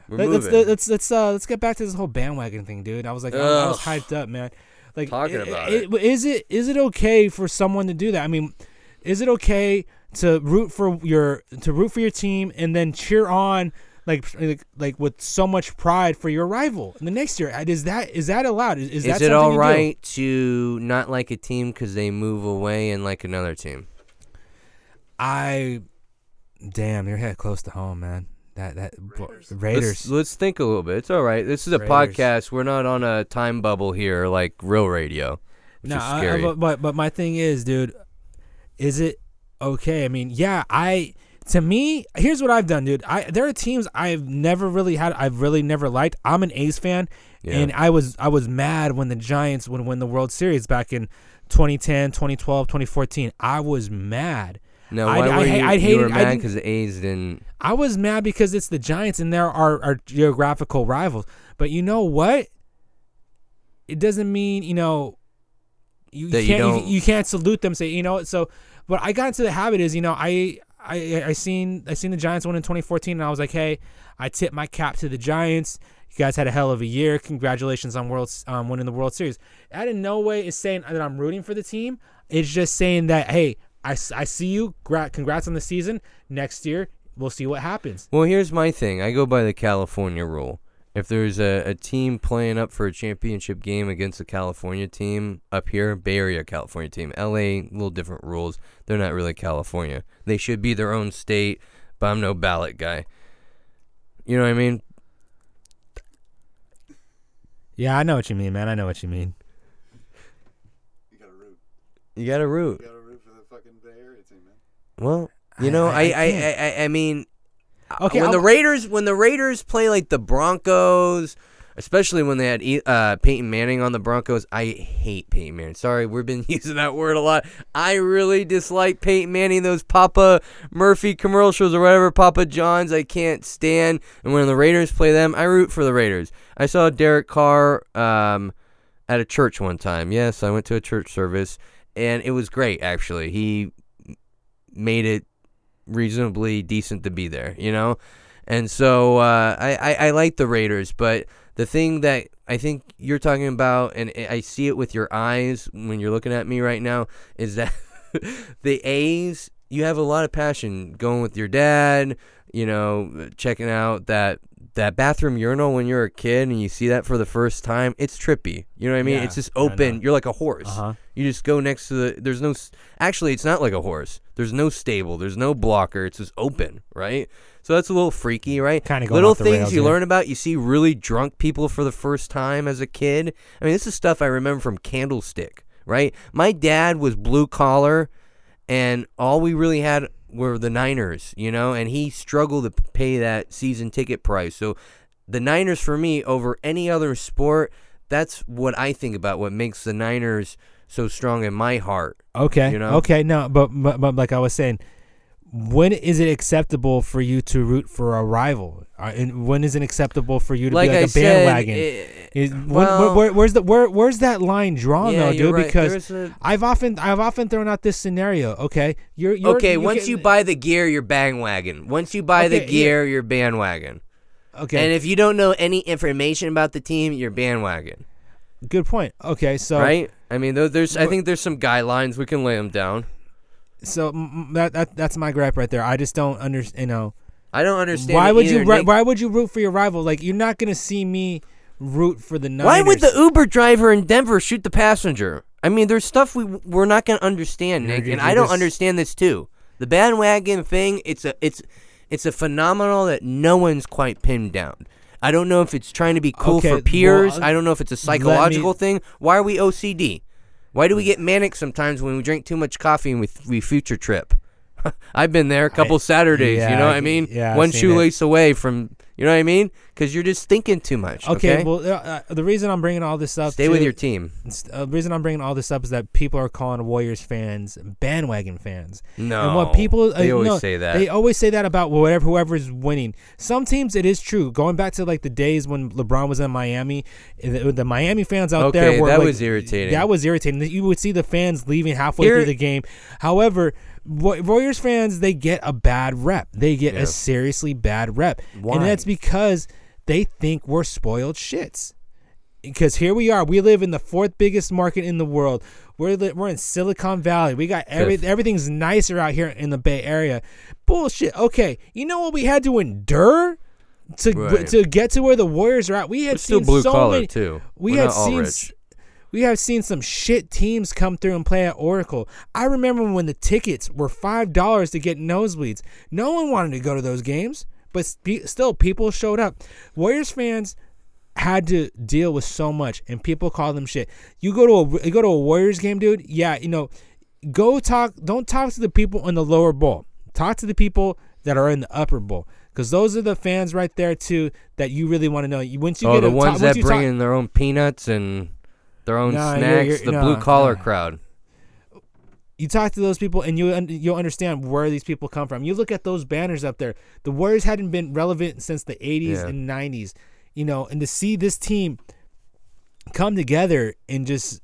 We're Let- let's let's let's uh let's get back to this whole bandwagon thing, dude. I was like, I, I was hyped up, man. Like Talking i- about it. Is it is it okay for someone to do that? I mean, is it okay to root for your to root for your team and then cheer on like like, like with so much pride for your rival in the next year? Uh, is that is that allowed? Is, is, Is, that it something all you do? to not like a team because they move away and like another team? I damn, your head close to home, man. That that Raiders. Let's, Raiders. let's think a little bit. It's all right. This is a Raiders. podcast. We're not on a time bubble here like real radio, No, is I- I- but, but but my thing is, dude, is it okay? I mean, yeah, I to me, here's what I've done, dude. I there are teams I've never really had. I've really never liked. I'm an A's fan, Yeah. and I was I was mad when the Giants would win the World Series back in 2010, 2012, 2014. I was mad. no, I'd- why I were you, I'd you were it- mad because the A's didn't? I was mad because it's the Giants and they're our, our geographical rivals. But you know what? It doesn't mean you know you you can't don't- you, can't salute them. Say you know what? So, what I got into the habit is you know I I I seen I seen the Giants win in 2014 and I was like, hey, I tip my cap to the Giants. You guys had a hell of a year. Congratulations on world um, winning the World Series. That in no way is saying that I'm rooting for the team. It's just saying that hey, I, I see you. Gra- Congrats on the season. Next year we'll see what happens. Well, here's my thing. I go by the California rule. If there's a, a team playing up for a championship game against a California team up here, Bay Area California team, LA, a little different rules. They're not really California. They should be their own state, but I'm no ballot guy. You know what I mean? Yeah, I know what you mean, man. I know what you mean. You got a root. You got a root. You gotta root for the fucking Bay Area team, man. Well, you I- know, I- I I I, I. I, I mean, Okay, when the I'll- Raiders when the Raiders play like the Broncos, especially when they had uh, Peyton Manning on the Broncos, I hate Peyton Manning. Sorry, we've been using that word a lot. I really dislike Peyton Manning. Those Papa Murphy commercials or whatever Papa John's, I can't stand. And when the Raiders play them, I root for the Raiders. I saw Derek Carr um, at a church one time. Yes, I went to a church service, and it was great. Actually, he made it reasonably decent to be there, you know? And so uh, I, I, I like the Raiders, but the thing that I think you're talking about, and I see it with your eyes when you're looking at me right now, is that the A's, you have a lot of passion going with your dad, you know, checking out that that bathroom urinal when you're a kid and you see that for the first time, it's trippy. You know what I mean? Yeah, it's just open. You're like a horse. Uh-huh. You just go next to the. There's no. s- Actually, it's not like a horse. There's no stable. There's no blocker. It's just open, right? So that's a little freaky, right? Kinda Little off the things rails, you yeah. learn about. You see really drunk people for the first time as a kid. I mean, this is stuff I remember from Candlestick, right? My dad was blue collar, and all we really had were the Niners, you know, and he struggled to pay that season ticket price. So the Niners for me over any other sport, that's what I think about what makes the Niners so strong in my heart. Okay. You know? Okay. No, but, but but like I was saying, when is it acceptable for you to root for a rival? Uh, and when is it acceptable for you to Like be like I a said, bandwagon? eh, Is- when- well- where, where's the where where's that line drawn yeah, though, dude? right. Because a- I've often I've often thrown out this scenario. Okay, you're, you're okay, you're once you buy the gear, you're bandwagon. Once you buy the Okay, yeah. gear, you're bandwagon. okay, And if you don't know any information about the team, you're bandwagon. good point. Okay, so right? I mean, there's. I think there's some guidelines we can lay them down. so that, that that's my gripe right there. I just don't understand. You know, I don't understand. why would you either, ri- Nick. why would you root for your rival? Like you're not gonna see me root for the Niners. Why would the Uber driver in Denver shoot the passenger? I mean, there's stuff we we're not gonna understand, Nick, and I don't understand this too. The bandwagon thing, it's a it's it's a phenomenon that no one's quite pinned down. I don't know if it's trying to be cool Okay, for peers. uh, I don't know if it's a me- psychological thing. Why are we OCD? Why do we get manic sometimes when we drink too much coffee and we we future trip? I've been there a couple Saturdays. yeah, you know what I I mean? yeah, One seen it. shoelace away from. You know what I mean? Because you're just thinking too much. Okay, Okay. well, uh, uh, the reason I'm bringing all this up, Stay with your team. uh, the reason I'm bringing all this up is that people are calling Warriors fans bandwagon fans. No. and what people uh, They always no, say that. They always say that about whatever whoever's winning. Some teams it is true. Going back to like the days when LeBron was in Miami, the, the Miami fans out there were that like- was irritating. That was irritating. You would see the fans leaving halfway Here- through the game. However, Warriors fans they get a bad rep. They get Yeah. a seriously bad rep, Why? and that's because they think we're spoiled shits because here we are. We live in the fourth biggest market in the world. We're li- we're in Silicon Valley. We got every Fifth. everything's nicer out here in the Bay Area. Bullshit. Okay, you know what we had to endure to Right. to get to where the Warriors are at. We had We're still seen blue so collar many. too. We We're all seen. We have seen some shit teams come through and play at Oracle. I remember when the tickets were five dollars to get nosebleeds. No one wanted to go to those games, but still, people showed up. Warriors fans had to deal with so much, and people call them shit. You go to a you go to a Warriors game, dude. Yeah, you know, go talk. Don't talk to the people in the lower bowl. Talk to the people that are in the upper bowl, because those are the fans right there too that you really want to know. Once you oh, get the ones that bring talk- in their own peanuts and their own you're- snacks. you're- the nah, blue collar nah. crowd. you talk to those people and you you'll understand where these people come from. You look at those banners up there. The Warriors hadn't been relevant since the 80s Yeah. and 90s, you know, and to see this team come together and just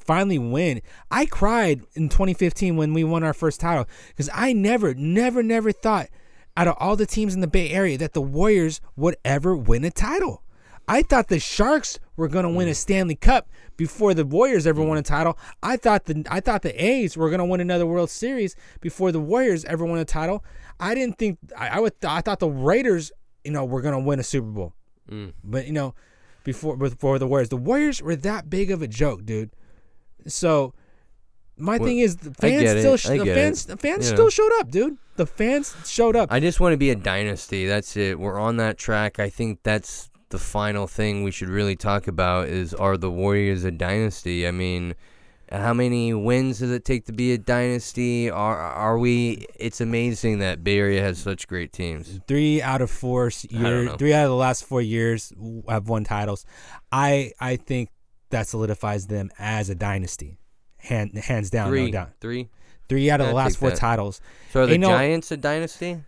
finally win. I cried in 2015 when we won our first title cuz I never never never thought out of all the teams in the Bay Area that the Warriors would ever win a title. I thought the Sharks were going to win a Stanley Cup before the Warriors ever won a title. I thought the I thought the A's were going to win another World Series before the Warriors ever won a title. I didn't think I, I would I thought the Raiders, you know, were going to win a Super Bowl. Mm. But you know, before before the Warriors, the Warriors were that big of a joke, dude. So my Well, thing is, the fans still sh- the fans it. the fans You know. still showed up, dude. The fans showed up. I just want to be a dynasty. That's it. We're on that track. I think that's the final thing we should really talk about is are the Warriors a dynasty? I mean, how many wins does it take to be a dynasty? Are are we it's amazing that Bay Area has such great teams. three out of four years, three out of the last four years have won titles. I I think that solidifies them as a dynasty, hand hands down, Three. no doubt. Three. Three out of Yeah, the last four that. titles. So are the You know- Giants a dynasty?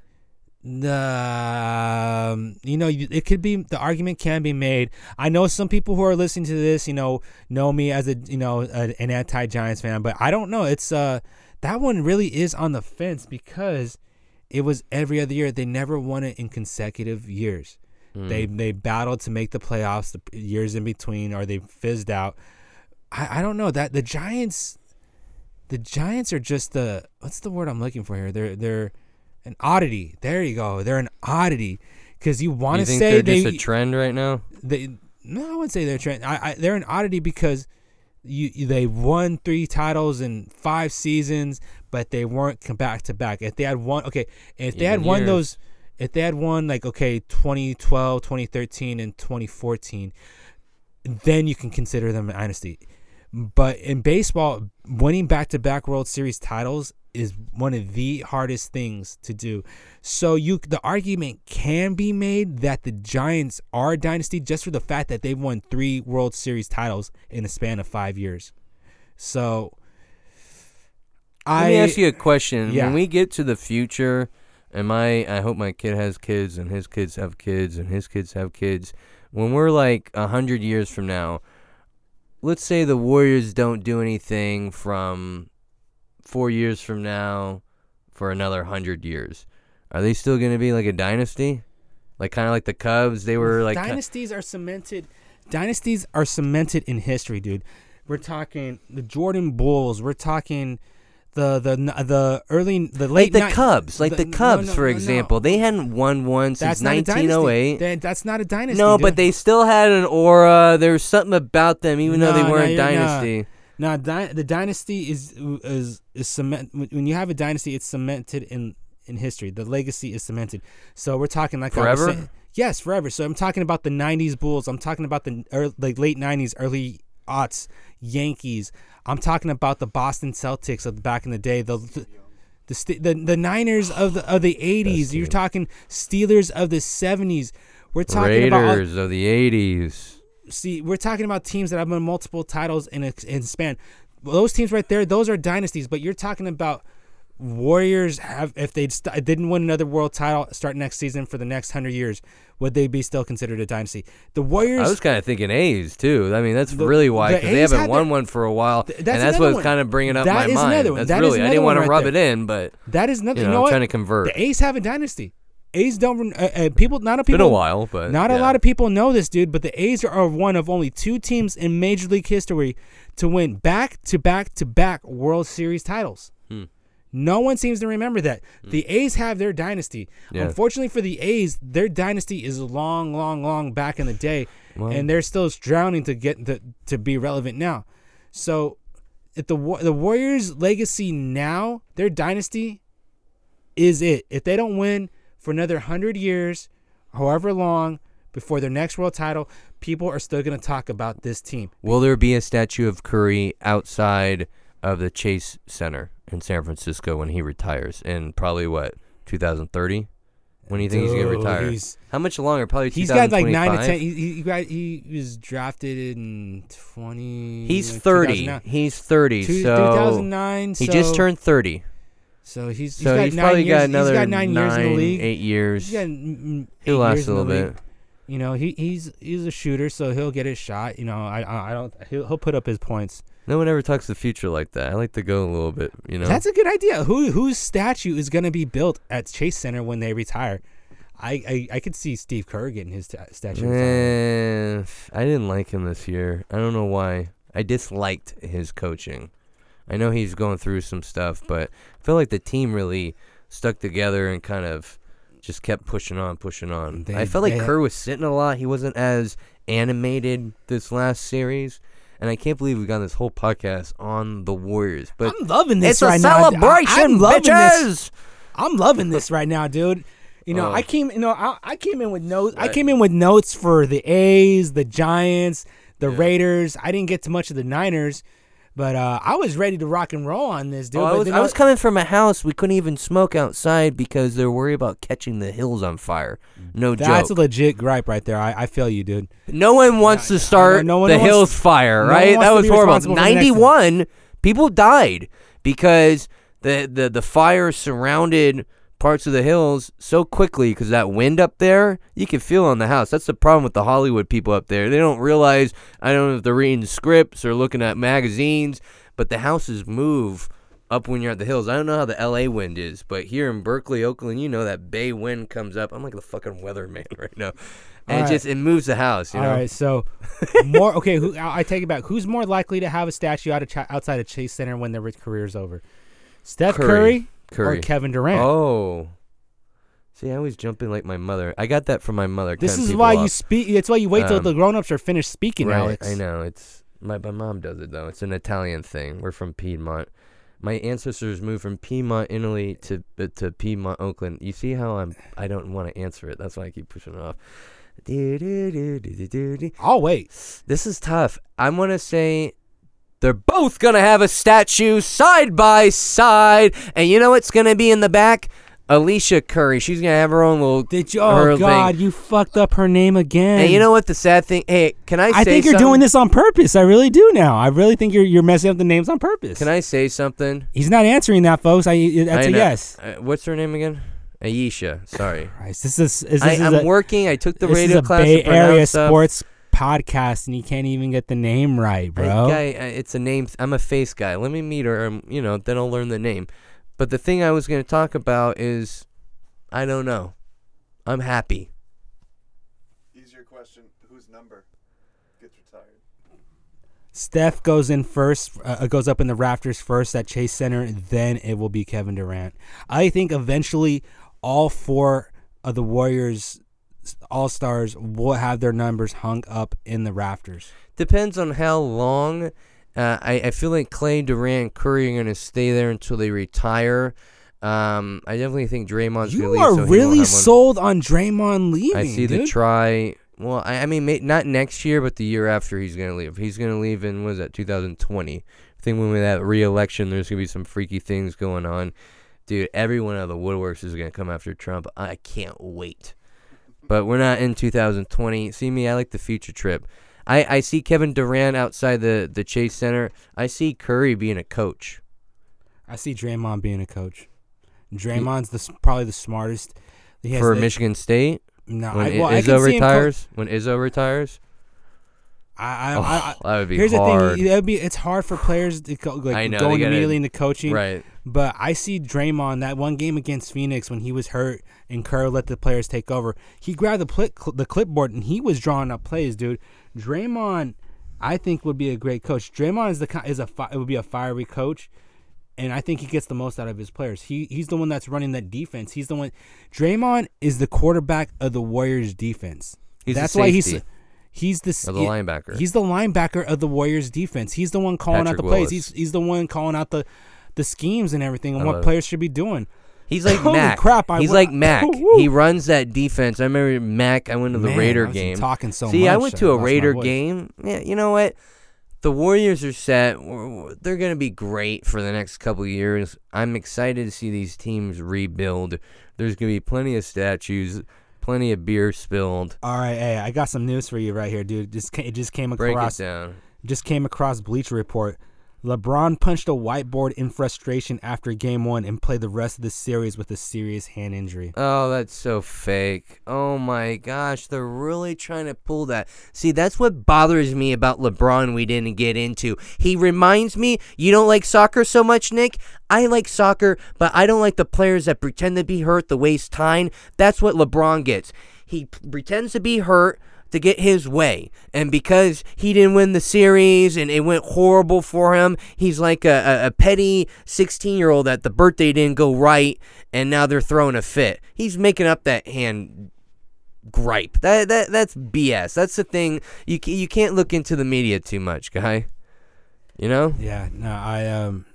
Um, you know, it could be the argument can be made. I know some people who are listening to this, you know, know me as a you know a, an anti Giants fan, but I don't know. It's uh that one really is on the fence because it was every other year. They never won it in consecutive years. They they battled to make the playoffs the years in between, or they fizzed out. I, I don't know that the Giants, the Giants are just the what's the word I'm looking for here? They're they're an oddity. There you go. They're an oddity because you want to say they're they just a trend right now? they no, I wouldn't say they're trend. I, I they're an oddity because you, they won three titles in five seasons, but they weren't back to back. If they had won, okay, if they had won years. those, if they had won like okay, 2012, 2013, and 2014, then you can consider them an dynasty. But in baseball, winning back to back World Series titles is one of the hardest things to do. So you the argument can be made that the Giants are a dynasty just for the fact that they've won three World Series titles in a span of five years. So Let I me ask you a question. Yeah. When we get to the future, and my I hope my kid has kids, and his kids have kids, and his kids have kids. When we're like a hundred years from now, let's say the Warriors don't do anything from four years from now for another hundred years. Are they still going to be like a dynasty? Like kind of like the Cubs, they were like dynasties are cemented. Dynasties are cemented in history, dude. We're talking the Jordan Bulls. We're talking the the the early the late like the ni- Cubs, like the, no, Cubs, no, for no, no. example. They hadn't won one That's since not 1908. That- That's not a dynasty. No, dude. but they still had an aura. There was something about them, even though they No, no, weren't nah. dynasty. Now, dy- the dynasty is is is cement. When you have a dynasty, it's cemented in in history. The legacy is cemented. So we're talking like Forever? saying- yes, forever. So I'm talking about the '90s Bulls. I'm talking about the early, like late '90s, early aughts Yankees. I'm talking about the Boston Celtics of back in the day. The the the, st- the, the Niners of the of the '80s. You're talking Steelers of the '70s. We're talking about all- Raiders of the '80s. See, we're talking about teams that have won multiple titles in a in span. Those teams right there, those are dynasties. But you're talking about Warriors have if they st- didn't win another world title start next season for the next hundred years, would they be still considered a dynasty? The Warriors. I was kind of thinking A's too. I mean, that's The- really why the they haven't won their- one for a while, Th- and that's what's kind of bringing up That my is mind. another one. That's That is really I didn't want to rub there. it in, but that is nothing. you You know, know I'm what? trying to convert. The A's have a dynasty. A's don't. Uh, uh, people. Not a Been people. a while, but Not a lot of people know this, dude, but the A's are one of only two teams in Major League history to win back to back to back World Series titles. Hmm. No one seems to remember that. The A's have their dynasty. Yeah. Unfortunately for the A's, their dynasty is long, long, long back in the day, Well- and they're still drowning to get the, to be relevant now. So, if the the Warriors' legacy now, their dynasty is it. If they don't win for another hundred years, however long before their next world title, people are still gonna talk about this team. Will there be a statue of Curry outside of the Chase Center in San Francisco when he retires in probably what 2030? When do you think he's gonna retire? he's- How much longer? Probably He's got like nine to ten. He, he, got, he was drafted in twenty. He's like 30. He's 30. Two, so 2009. he so, just turned 30. So he's, he's So got he's nine probably years, got another He's got nine, years in the league. eight years. He's got mm, He'll last years a little league. bit. You know, he he's he's a shooter, so he'll get his shot. You know, I I, don't. He'll, he'll put up his points. No one ever talks the future like that. I like to go a little bit, you know. That's a good idea. Who whose statue is going to be built at Chase Center when they retire? I I, I could see Steve Kerr getting his ta- statue. Eh, I didn't like him this year. I don't know why. I disliked his coaching. I know he's going through some stuff, but I feel like the team really stuck together and kind of just kept pushing on, pushing on. They- I felt like they- Kerr was sitting a lot. He wasn't as animated this last series. And I can't believe we got this whole podcast on the Warriors. But I'm loving this it's right a now. I- celebration, I'm loving bitches. This. I'm loving this right now, dude. You know, Oh. I came. You know, I, I came in with notes. I came in with notes for the A's, the Giants, the Raiders. I didn't get to much of the Niners, but uh, I was ready to rock and roll on this, dude. Oh, I was, I was coming from a house. We couldn't even smoke outside because they're worried about catching the hills on fire. No That's joke. That's a legit gripe right there. I, I feel you, dude. no one wants to start no one the wants- hills fire, no right? That was horrible. responsible for the next thing. Ninety-one people died because the, the the fire surrounded parts of the hills so quickly because that wind up there you can feel on the house that's the problem with the hollywood people up there they don't realize i don't know if they're reading scripts or looking at magazines but the houses move up when you're at the hills i don't know how the la wind is but here in berkeley oakland you know that bay wind comes up i'm like the fucking weatherman right now and it Alright. just it moves the house you All know right, so more okay. Who I take it back. Who's more likely to have a statue out of Ch- outside of Chase Center when their rich career's over? Steph Curry. Curry, Curry. or Kevin Durant? Oh. See, I always jump in like my mother. I got that from my mother. this cutting is people why you off. speak. It's why you wait till Um, the grown-ups are finished speaking, right, Alex. I know. It's my my mom does it though. It's an Italian thing. We're from Piedmont. My ancestors moved from Piedmont, Italy to uh, to Piedmont, Oakland. You see how I'm I don't want to answer it. That's why I keep pushing it off. This I'll wait. This is tough. I'm gonna say they're both gonna have a statue side by side, and you know what's gonna be in the back? Alicia Curry. She's gonna have her own little. Did you? Oh thing. God, you fucked up her name again. And you know what? The sad thing. Hey, can I? I think you're something? doing this on purpose. I really do now. I really think you're you're messing up the names on purpose. Can I say something? He's not answering that, folks. I that's I a know. yes. Uh, what's her name again? Ayesha. Sorry. Christ, this is, is this I, is I'm a, working. I took the radio a class. Bay to Area stuff. sports podcast, and you can't even get the name right, I- bro. guy, it's a name. I'm a face guy. Let me meet her. Um, you know, then I'll learn the name. But the thing I was going to talk about is, I don't know. I'm happy. Easier question: Whose number gets retired? Steph goes in first, uh, goes up in the rafters first at Chase Center. Then it will be Kevin Durant. I think eventually all four of the Warriors All Stars will have their numbers hung up in the rafters. Depends on how long. Uh, I, I feel like Klay, Durant, Curry are going to stay there until they retire. Um, I definitely think Draymond's You going to leave. are so really sold on Draymond leaving. I see the try. Well, I, I mean, may, not next year, but the year after he's gonna leave. He's gonna leave in what is that 2020? I think when we have that re-election, there's gonna be some freaky things going on. Dude, everyone out of the woodworks is gonna come after Trump. I can't wait. But we're not in 2020. See me, I like the future trip. I, I see Kevin Durant outside the, the Chase Center. I see Curry being a coach. I see Draymond being a coach. Draymond's the probably the smartest. He has for the- Michigan State No, when I, I, well, I Izzo see him co- retires. when Izzo retires, I, I, oh, I, I, that would be here's hard. the thing. It'd be it's hard for players to go, like I know, going immediately into coaching. right. But I see Draymond that one game against Phoenix when he was hurt and Kerr let the players take over. He grabbed the pli- cl- the clipboard and he was drawing up plays, dude. Draymond, I think would be a great coach. Draymond is the is a fi- it would be a fiery coach, and I think he gets the most out of his players. He he's the one that's running that defense. He's the one. Draymond is the quarterback of the Warriors defense. He's that's why he's he's the the he- linebacker. He's the linebacker of the Warriors defense. He's the one calling Patrick out the plays. He's he's the one calling out the the schemes and everything and I what it. players should be doing. He's like Holy Mac. crap, I He's went- like Mac. Woo. he runs that defense. I remember Mac. I went to the Man, Raider game. Talking so much. See, much. I went to a Raider game. Yeah, you know what? The Warriors are set. They're going to be great for the next couple years. I'm excited to see these teams rebuild. There's going to be plenty of statues, plenty of beer spilled. All right, hey, I got some news for you right here, dude. Just it just came across. Break it down. just came across Bleacher Report. LeBron punched a whiteboard in frustration after game one and played the rest of the series with a serious hand injury. Oh, that's so fake. Oh my gosh, they're really trying to pull that. See, that's what bothers me about LeBron we didn't get into. He reminds me, you don't like soccer so much, Nick? I like soccer, but I don't like the players that pretend to be hurt to waste time. That's what LeBron gets. He pretends to be hurt to get his way. And because he didn't win the series and it went horrible for him, he's like a, a, a petty 16 year old that the birthday didn't go right and now they're throwing a fit. He's making up that hand gripe. That that that's BS. That's the thing. You you can't look into the media too much, guy. You know? Yeah, no, I um,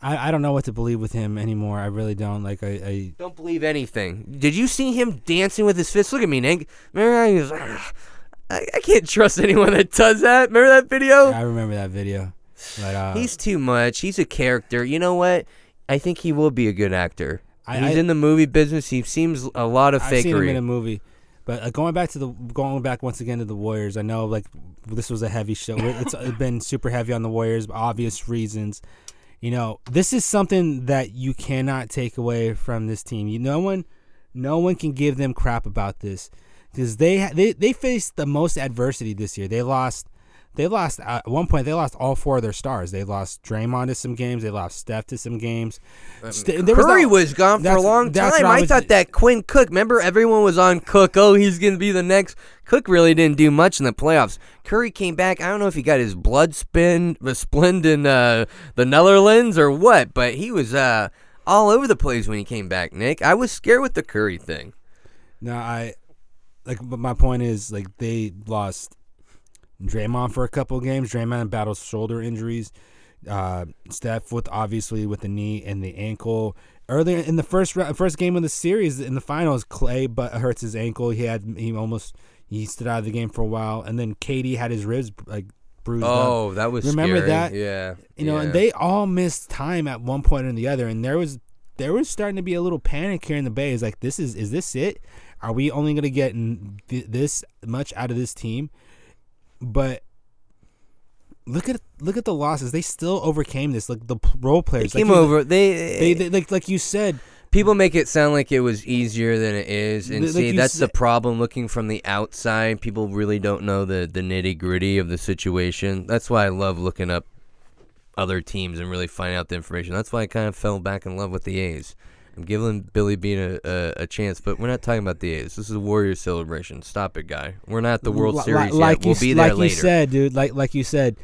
I, I don't know what to believe with him anymore. I really don't. Like I, I Don't believe anything. Did you see him dancing with his fist? Look at me, Nick. Remember "Ah, I, I can't trust anyone that does that. Remember that video? I remember that video. But uh, He's too much. He's a character. You know what? I think he will be a good actor. I- He's I- in the movie business. He seems a lot of I've seen him in a movie. But uh, going back to the going back once again to the Warriors, I know like this was a heavy show. It's been super heavy on the Warriors, obvious reasons. You know, this is something that you cannot take away from this team. You no one, no one can give them crap about this because they they they faced the most adversity this year. They lost. They lost at one point. They lost all four of their stars. They lost Draymond to some games. They lost Steph to some games. St- there Curry that- was gone for a long time. I I was- thought that Quinn Cook. Remember, everyone was on Cook. Oh, he's gonna be the next. Cook really didn't do much in the playoffs. Curry came back. I don't know if he got his blood spin, uh, splend in uh, the Netherlands or what, but he was uh, all over the place when he came back. Nick, I was scared with the Curry thing. No, I like. But my point is, like, they lost Draymond for a couple games. Draymond battles shoulder injuries. Uh, Steph with obviously with the knee and the ankle. Earlier in the first first game of the series in the finals, Klay but hurts his ankle. He had he almost he stood out of the game for a while, and then KD had his ribs like bruised up. Oh, that was Remember scary. that? Yeah, You know, yeah. and they all missed time at one point or the other, and there was there was starting to be a little panic here in the Bay. It's like, this is is this it? Are we only gonna get th- this much out of this team? But look at look at the losses. They still overcame this. Like the role players like came you- over. They, They, they like like you said. people make it sound like it was easier than it is, and Like see that's the eh, problem. Looking from the outside, people really don't know the the nitty gritty of the situation. That's why I love looking up other teams and really finding out the information. That's why I kind of fell back in love with the A's. I'm giving Billy Beane a, a, a chance, but we're not talking about the A's. This is a Warriors celebration. Stop it, guy. We're not the World li- Series like yet. We'll you, be s- there like later. you said, dude. Like like you said,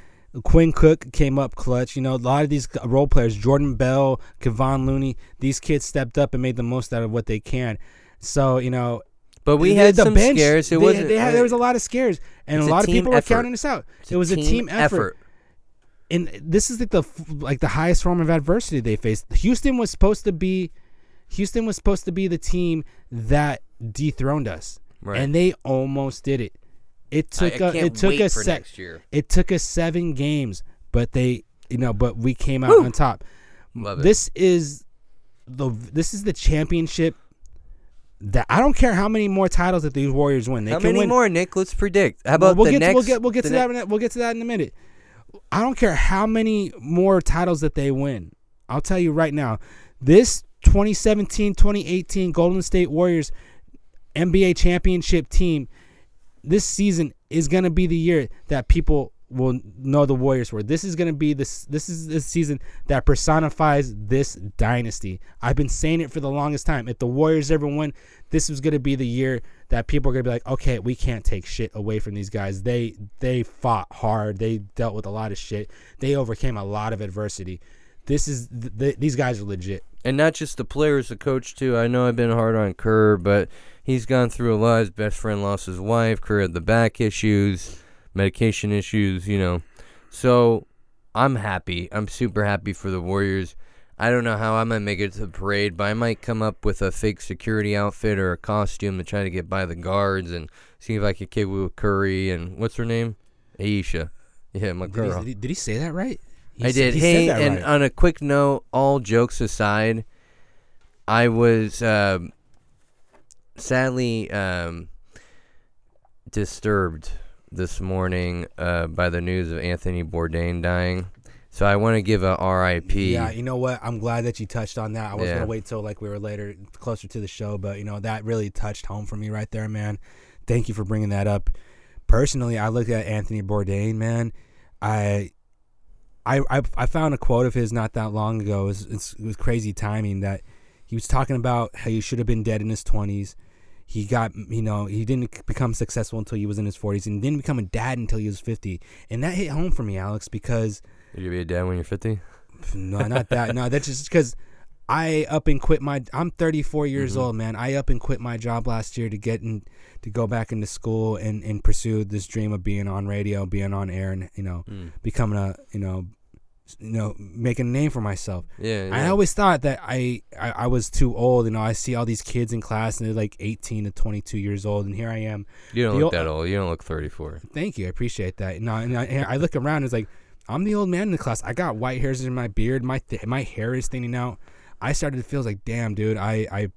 Quinn Cook came up clutch. You know, a lot of these role players, Jordan Bell, Kevon Looney, these kids stepped up and made the most out of what they can. So you know, but we had the some bench, scares. It had- there was a lot of scares, and a a lot of team people were counting us out. It's it was a team effort. effort. and this is like the like the highest form of adversity they faced. Houston was supposed to be, Houston was supposed to be the team that dethroned us, Right. and they almost did it. It I- took I a, can't it took wait us se- next year. it took us seven games, but they you know but we came out on top. Love. This is the this is the championship. That I don't care how many more titles that these Warriors win. They How can many win more, Nick? Let's predict. How about we'll the get next? to, we'll get we'll get to ne- that in a- we'll get to that in a minute. I don't care how many more titles that they win. I'll tell you right now. This 2017-2018 Golden State Warriors NBA championship team this season is going to be the year that people will know the Warriors for. This is going to be this this is the season that personifies this dynasty. I've been saying it for the longest time. If the Warriors ever win, this is going to be the year that people are going to be like, "Okay, we can't take shit away from these guys. They they fought hard. They dealt with a lot of shit. They overcame a lot of adversity. This is th- th- these guys are legit." and not just the players, the coach too. I know I've been hard on Kerr, but he's gone through a lot. His best friend lost his wife. Kerr had the back issues, medication issues, you know. So I'm happy. I'm super happy for the Warriors. I don't know how I might make it to the parade, but I might come up with a fake security outfit or a costume to try to get by the guards and see if I could kid with Curry and what's her name, Ayesha. Yeah, my Did girl. he, did he say that right? He I s- did. he Hey, said that and right. on a quick note, all jokes aside, I was um, sadly um, disturbed this morning uh, by the news of Anthony Bourdain dying. So I want to give a R.I.P. Yeah, you know what? I'm glad that you touched on that. I was Yeah. gonna wait till like we were later, closer to the show, but you know that really touched home for me right there, man. Thank you for bringing that up. Personally, I look at Anthony Bourdain, man. I, I, I, I found a quote of his not that long ago. It was, it's, it was crazy timing that he was talking about how he should have been dead in his 20s. He got, you know, he didn't become successful until he was in his 40s, and didn't become a dad until he was 50. And that hit home for me, Alex, because Did you be a dad when you're 50? no, not that. No, that's just because I up and quit my. I'm 34 years Mm-hmm. old, man. I up and quit my job last year to get in to go back into school and and pursue this dream of being on radio, being on air, and you know, Mm. becoming a you know, you know, making a name for myself. Yeah. I always thought that I, I I was too old. You know, I see all these kids in class and they're like 18 to 22 years old, and here I am. you don't the look ol- that old. You don't look 34. Thank you. I appreciate that. No, and I, and I look around. And It's like I'm the old man in the class. I got white hairs in my beard. My th- my hair is thinning out. I started to feel like, damn, dude. I I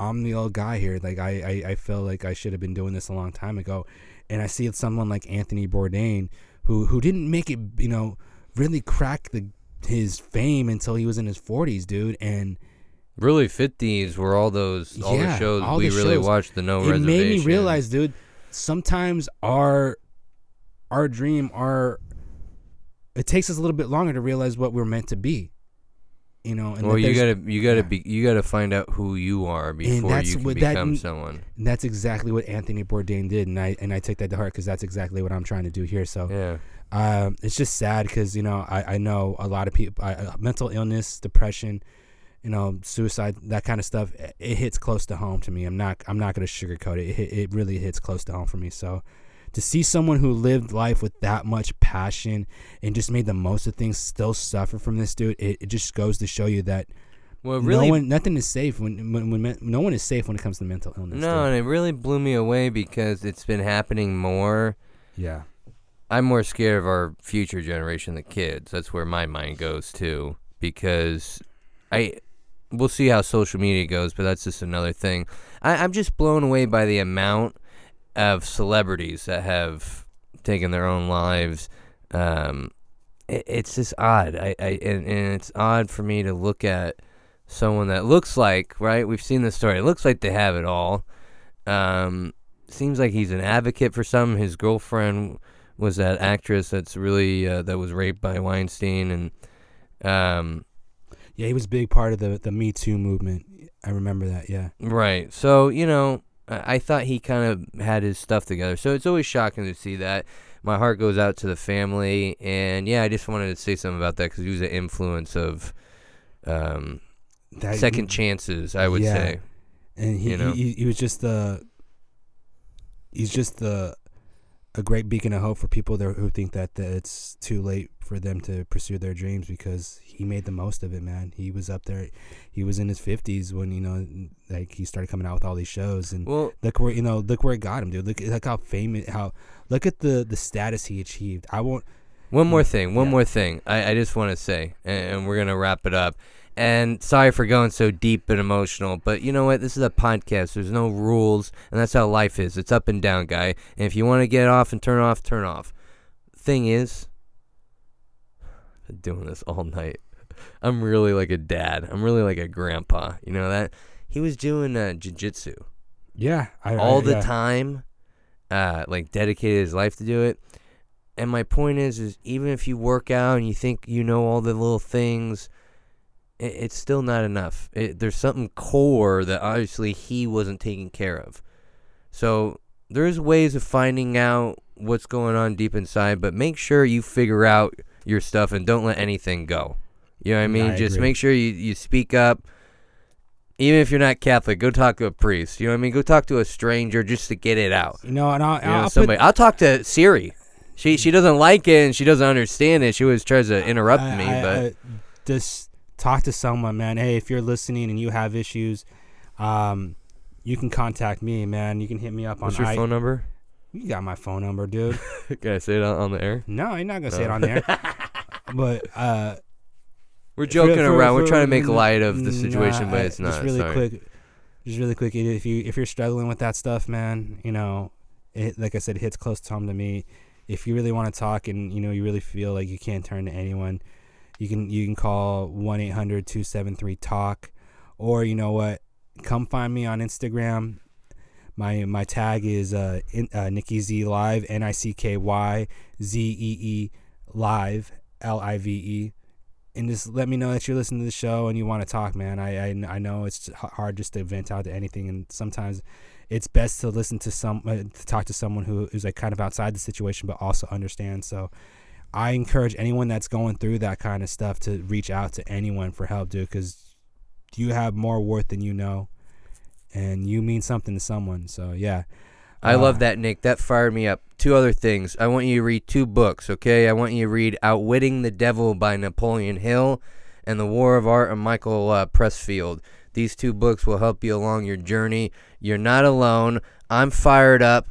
I'm the old guy here. Like I I, I feel like I should have been doing this a long time ago. And I see someone like Anthony Bourdain, who who didn't make it, you know, really crack the his fame until he was in his 40s, dude. And Really, 50s were all those all the shows all we the really shows. watched. The No it made me realize, dude, sometimes our our dream, our it takes us a little bit longer to realize what we're meant to be. You know, and well, you gotta you gotta yeah. be you gotta find out who you are before that's you can what that- become someone. and that's exactly what Anthony Bourdain did, and I and I take that to heart because that's exactly what I'm trying to do here. So, Yeah. um, it's just sad because you know I, I know a lot of people, uh, mental illness, depression, you know, suicide, that kind of stuff. It, it hits close to home to me. I'm not I'm not gonna sugarcoat it. It it really hits close to home for me. So, to see someone who lived life with that much passion and just made the most of things still suffer from this dude, it, it just goes to show you that Well, really, no one, nothing is safe when when, when no one is safe when it comes to mental illness. no, dude. and it really blew me away because it's been happening more. yeah. I'm more scared of our future generation, the kids. That's where my mind goes to because I we'll see how social media goes, but that's just another thing. I, I'm just blown away by the amount of celebrities that have taken their own lives. Um, it, it's just odd. I, I and, and it's odd for me to look at someone that looks like right. We've seen the story. It looks like they have it all. Um, seems like he's an advocate for some. His girlfriend was that actress that's really uh, that was raped by Weinstein, and um, Yeah, he was a big part of the the Me Too movement. I remember that. Yeah. Right. So, you know, I, thought he kind of had his stuff together. So it's always shocking to see that. My heart goes out to the family. And yeah, I just wanted to say something about that because he was an influence of um, That, second chances, I would Yeah. say. and he, you know? he he was just the he's just the a great beacon of hope for people there who think that, that it's too late for them to pursue their dreams because he made the most of it man he was up there he was in his 50s when you know like he started coming out with all these shows and Well, look where you know look where it got him dude look look how famous how look at the the status he achieved i won't One more thing, one Yeah. more thing. I, I just want to say, and, and we're gonna wrap it up. And sorry for going so deep and emotional, but you know what? This is a podcast. There's no rules, and that's how life is. It's up and down, guy. And if you want to get off and turn off, turn off. Thing is, I've been doing this all night. I'm really like a dad. I'm really like a grandpa. You know that? He was doing uh, jujitsu yeah I, all I- the yeah. time, uh, like dedicated his life to do it. And my point is, is even if you work out and you think you know all the little things, it, it's still not enough. It, there's something core that obviously he wasn't taking care of. So there's ways of finding out what's going on deep inside, but make sure you figure out your stuff and don't let anything go. You know what I mm, mean? I Just agree. make sure you, you speak up. Even if you're not Catholic, go talk to a priest. You know what I mean? Go talk to a stranger just to get it out. you know and i'll, You know, I'll put- somebody. I'll talk to Siri. She she doesn't like it and she doesn't understand it. She always tries to interrupt I- me, I- but I- just talk to someone, man. Hey, if you're listening and you have issues, um, you can contact me, man. You can hit me up what's on. your I- phone number? You got my phone number, dude. Can I say it on, the air? no, you're not gonna say it No. on there. but uh, We're joking for- for- around. We're trying to make light of the nah, situation, but I- it's not. Just really Sorry. quick, just really quick. If you if you're struggling with that stuff, man, you know, it, like I said, it hits close to home to me. If you really want to talk and you know you really feel like you can't turn to anyone, you can you can call 1-800-273-TALK or you know what, come find me on Instagram. My my tag is uh, in, uh Nicky Zee Live N I C K Y Z E E Live L I V E and just let me know that you're listening to the show and you want to talk, man. I, I, I know it's hard just to vent out to anything, and sometimes it's best to listen to some, uh, to talk to someone who is like kind of outside the situation, but also understands. So, I encourage anyone that's going through that kind of stuff to reach out to anyone for help, dude, because you have more worth than you know, and you mean something to someone. So, yeah. I Uh, love that, Nick. That fired me up. Two other things. I want you to read two books, okay? I want you to read Outwitting the Devil by Napoleon Hill and The War of Art of Michael uh, Pressfield. These two books will help you along your journey. You're not alone. I'm fired up.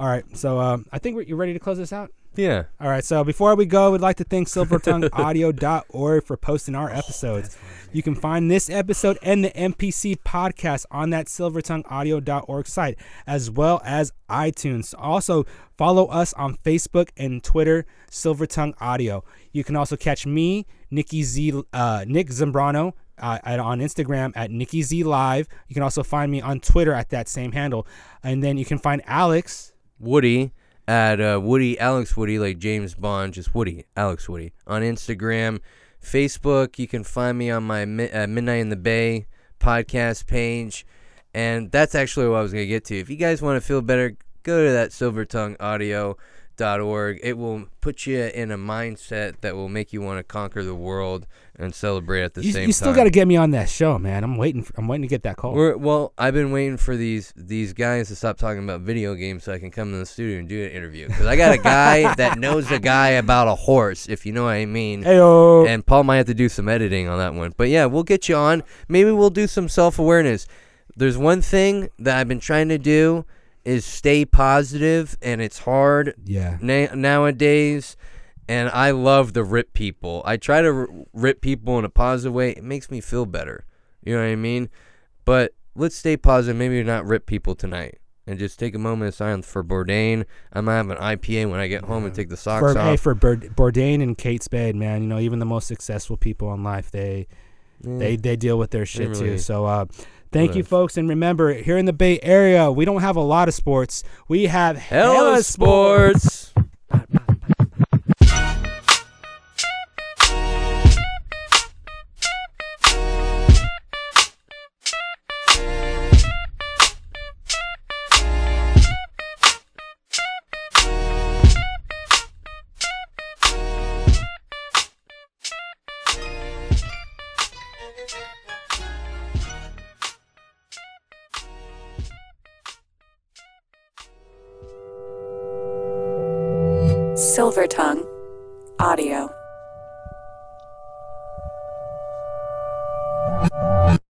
All right. So, um, I think we're, ready to close this out? Yeah. All right, so before we go, we'd like to thank silvertongueaudio.org for posting our episodes. You can find this episode and the MPC podcast on that silvertongueaudio.org site, as well as iTunes. Also, follow us on Facebook and Twitter, Silvertongue Audio. You can also catch me, Nicky Zee, uh, Nick Zambrano, uh, on Instagram at Nicky Zee Live. You can also find me on Twitter at that same handle. And then you can find Alex. Woody at uh, Woody Alex Woody like James Bond, just Woody Alex Woody on Instagram, Facebook. You can find me on my Mi- uh, Midnight in the Bay podcast page, and that's actually what I was gonna get to. If you guys want to feel better, go to that SilvertongueAudio.org. It will put you in a mindset that will make you want to conquer the world and celebrate at the You, same time. you still got to get me on that show, man. I'm waiting. For, I'm waiting to get that call. We're, well, I've been waiting for these these guys to stop talking about video games so I can come to the studio and do an interview. Because I got a guy that knows a guy about a horse, if you know what I mean. Heyo. And Paul might have to do some editing on that one. But yeah, we'll get you on. Maybe we'll do some self awareness. There's one thing that I've been trying to do is stay positive, and it's hard yeah. na- nowadays. And I love to rip people. I try to r- rip people in a positive way. It makes me feel better. You know what I mean? But let's stay positive. Maybe not rip people tonight. And just take a moment of silence for Bourdain. I might have an IPA when I get home and take the socks For, off. hey, for Bourdain and Kate Spade, man, you know, even the most successful people in life, they Yeah. they they deal with their shit really- too. So uh thank you folks and remember here in the Bay Area, we don't have a lot of sports. We have Hella hella sports. Silver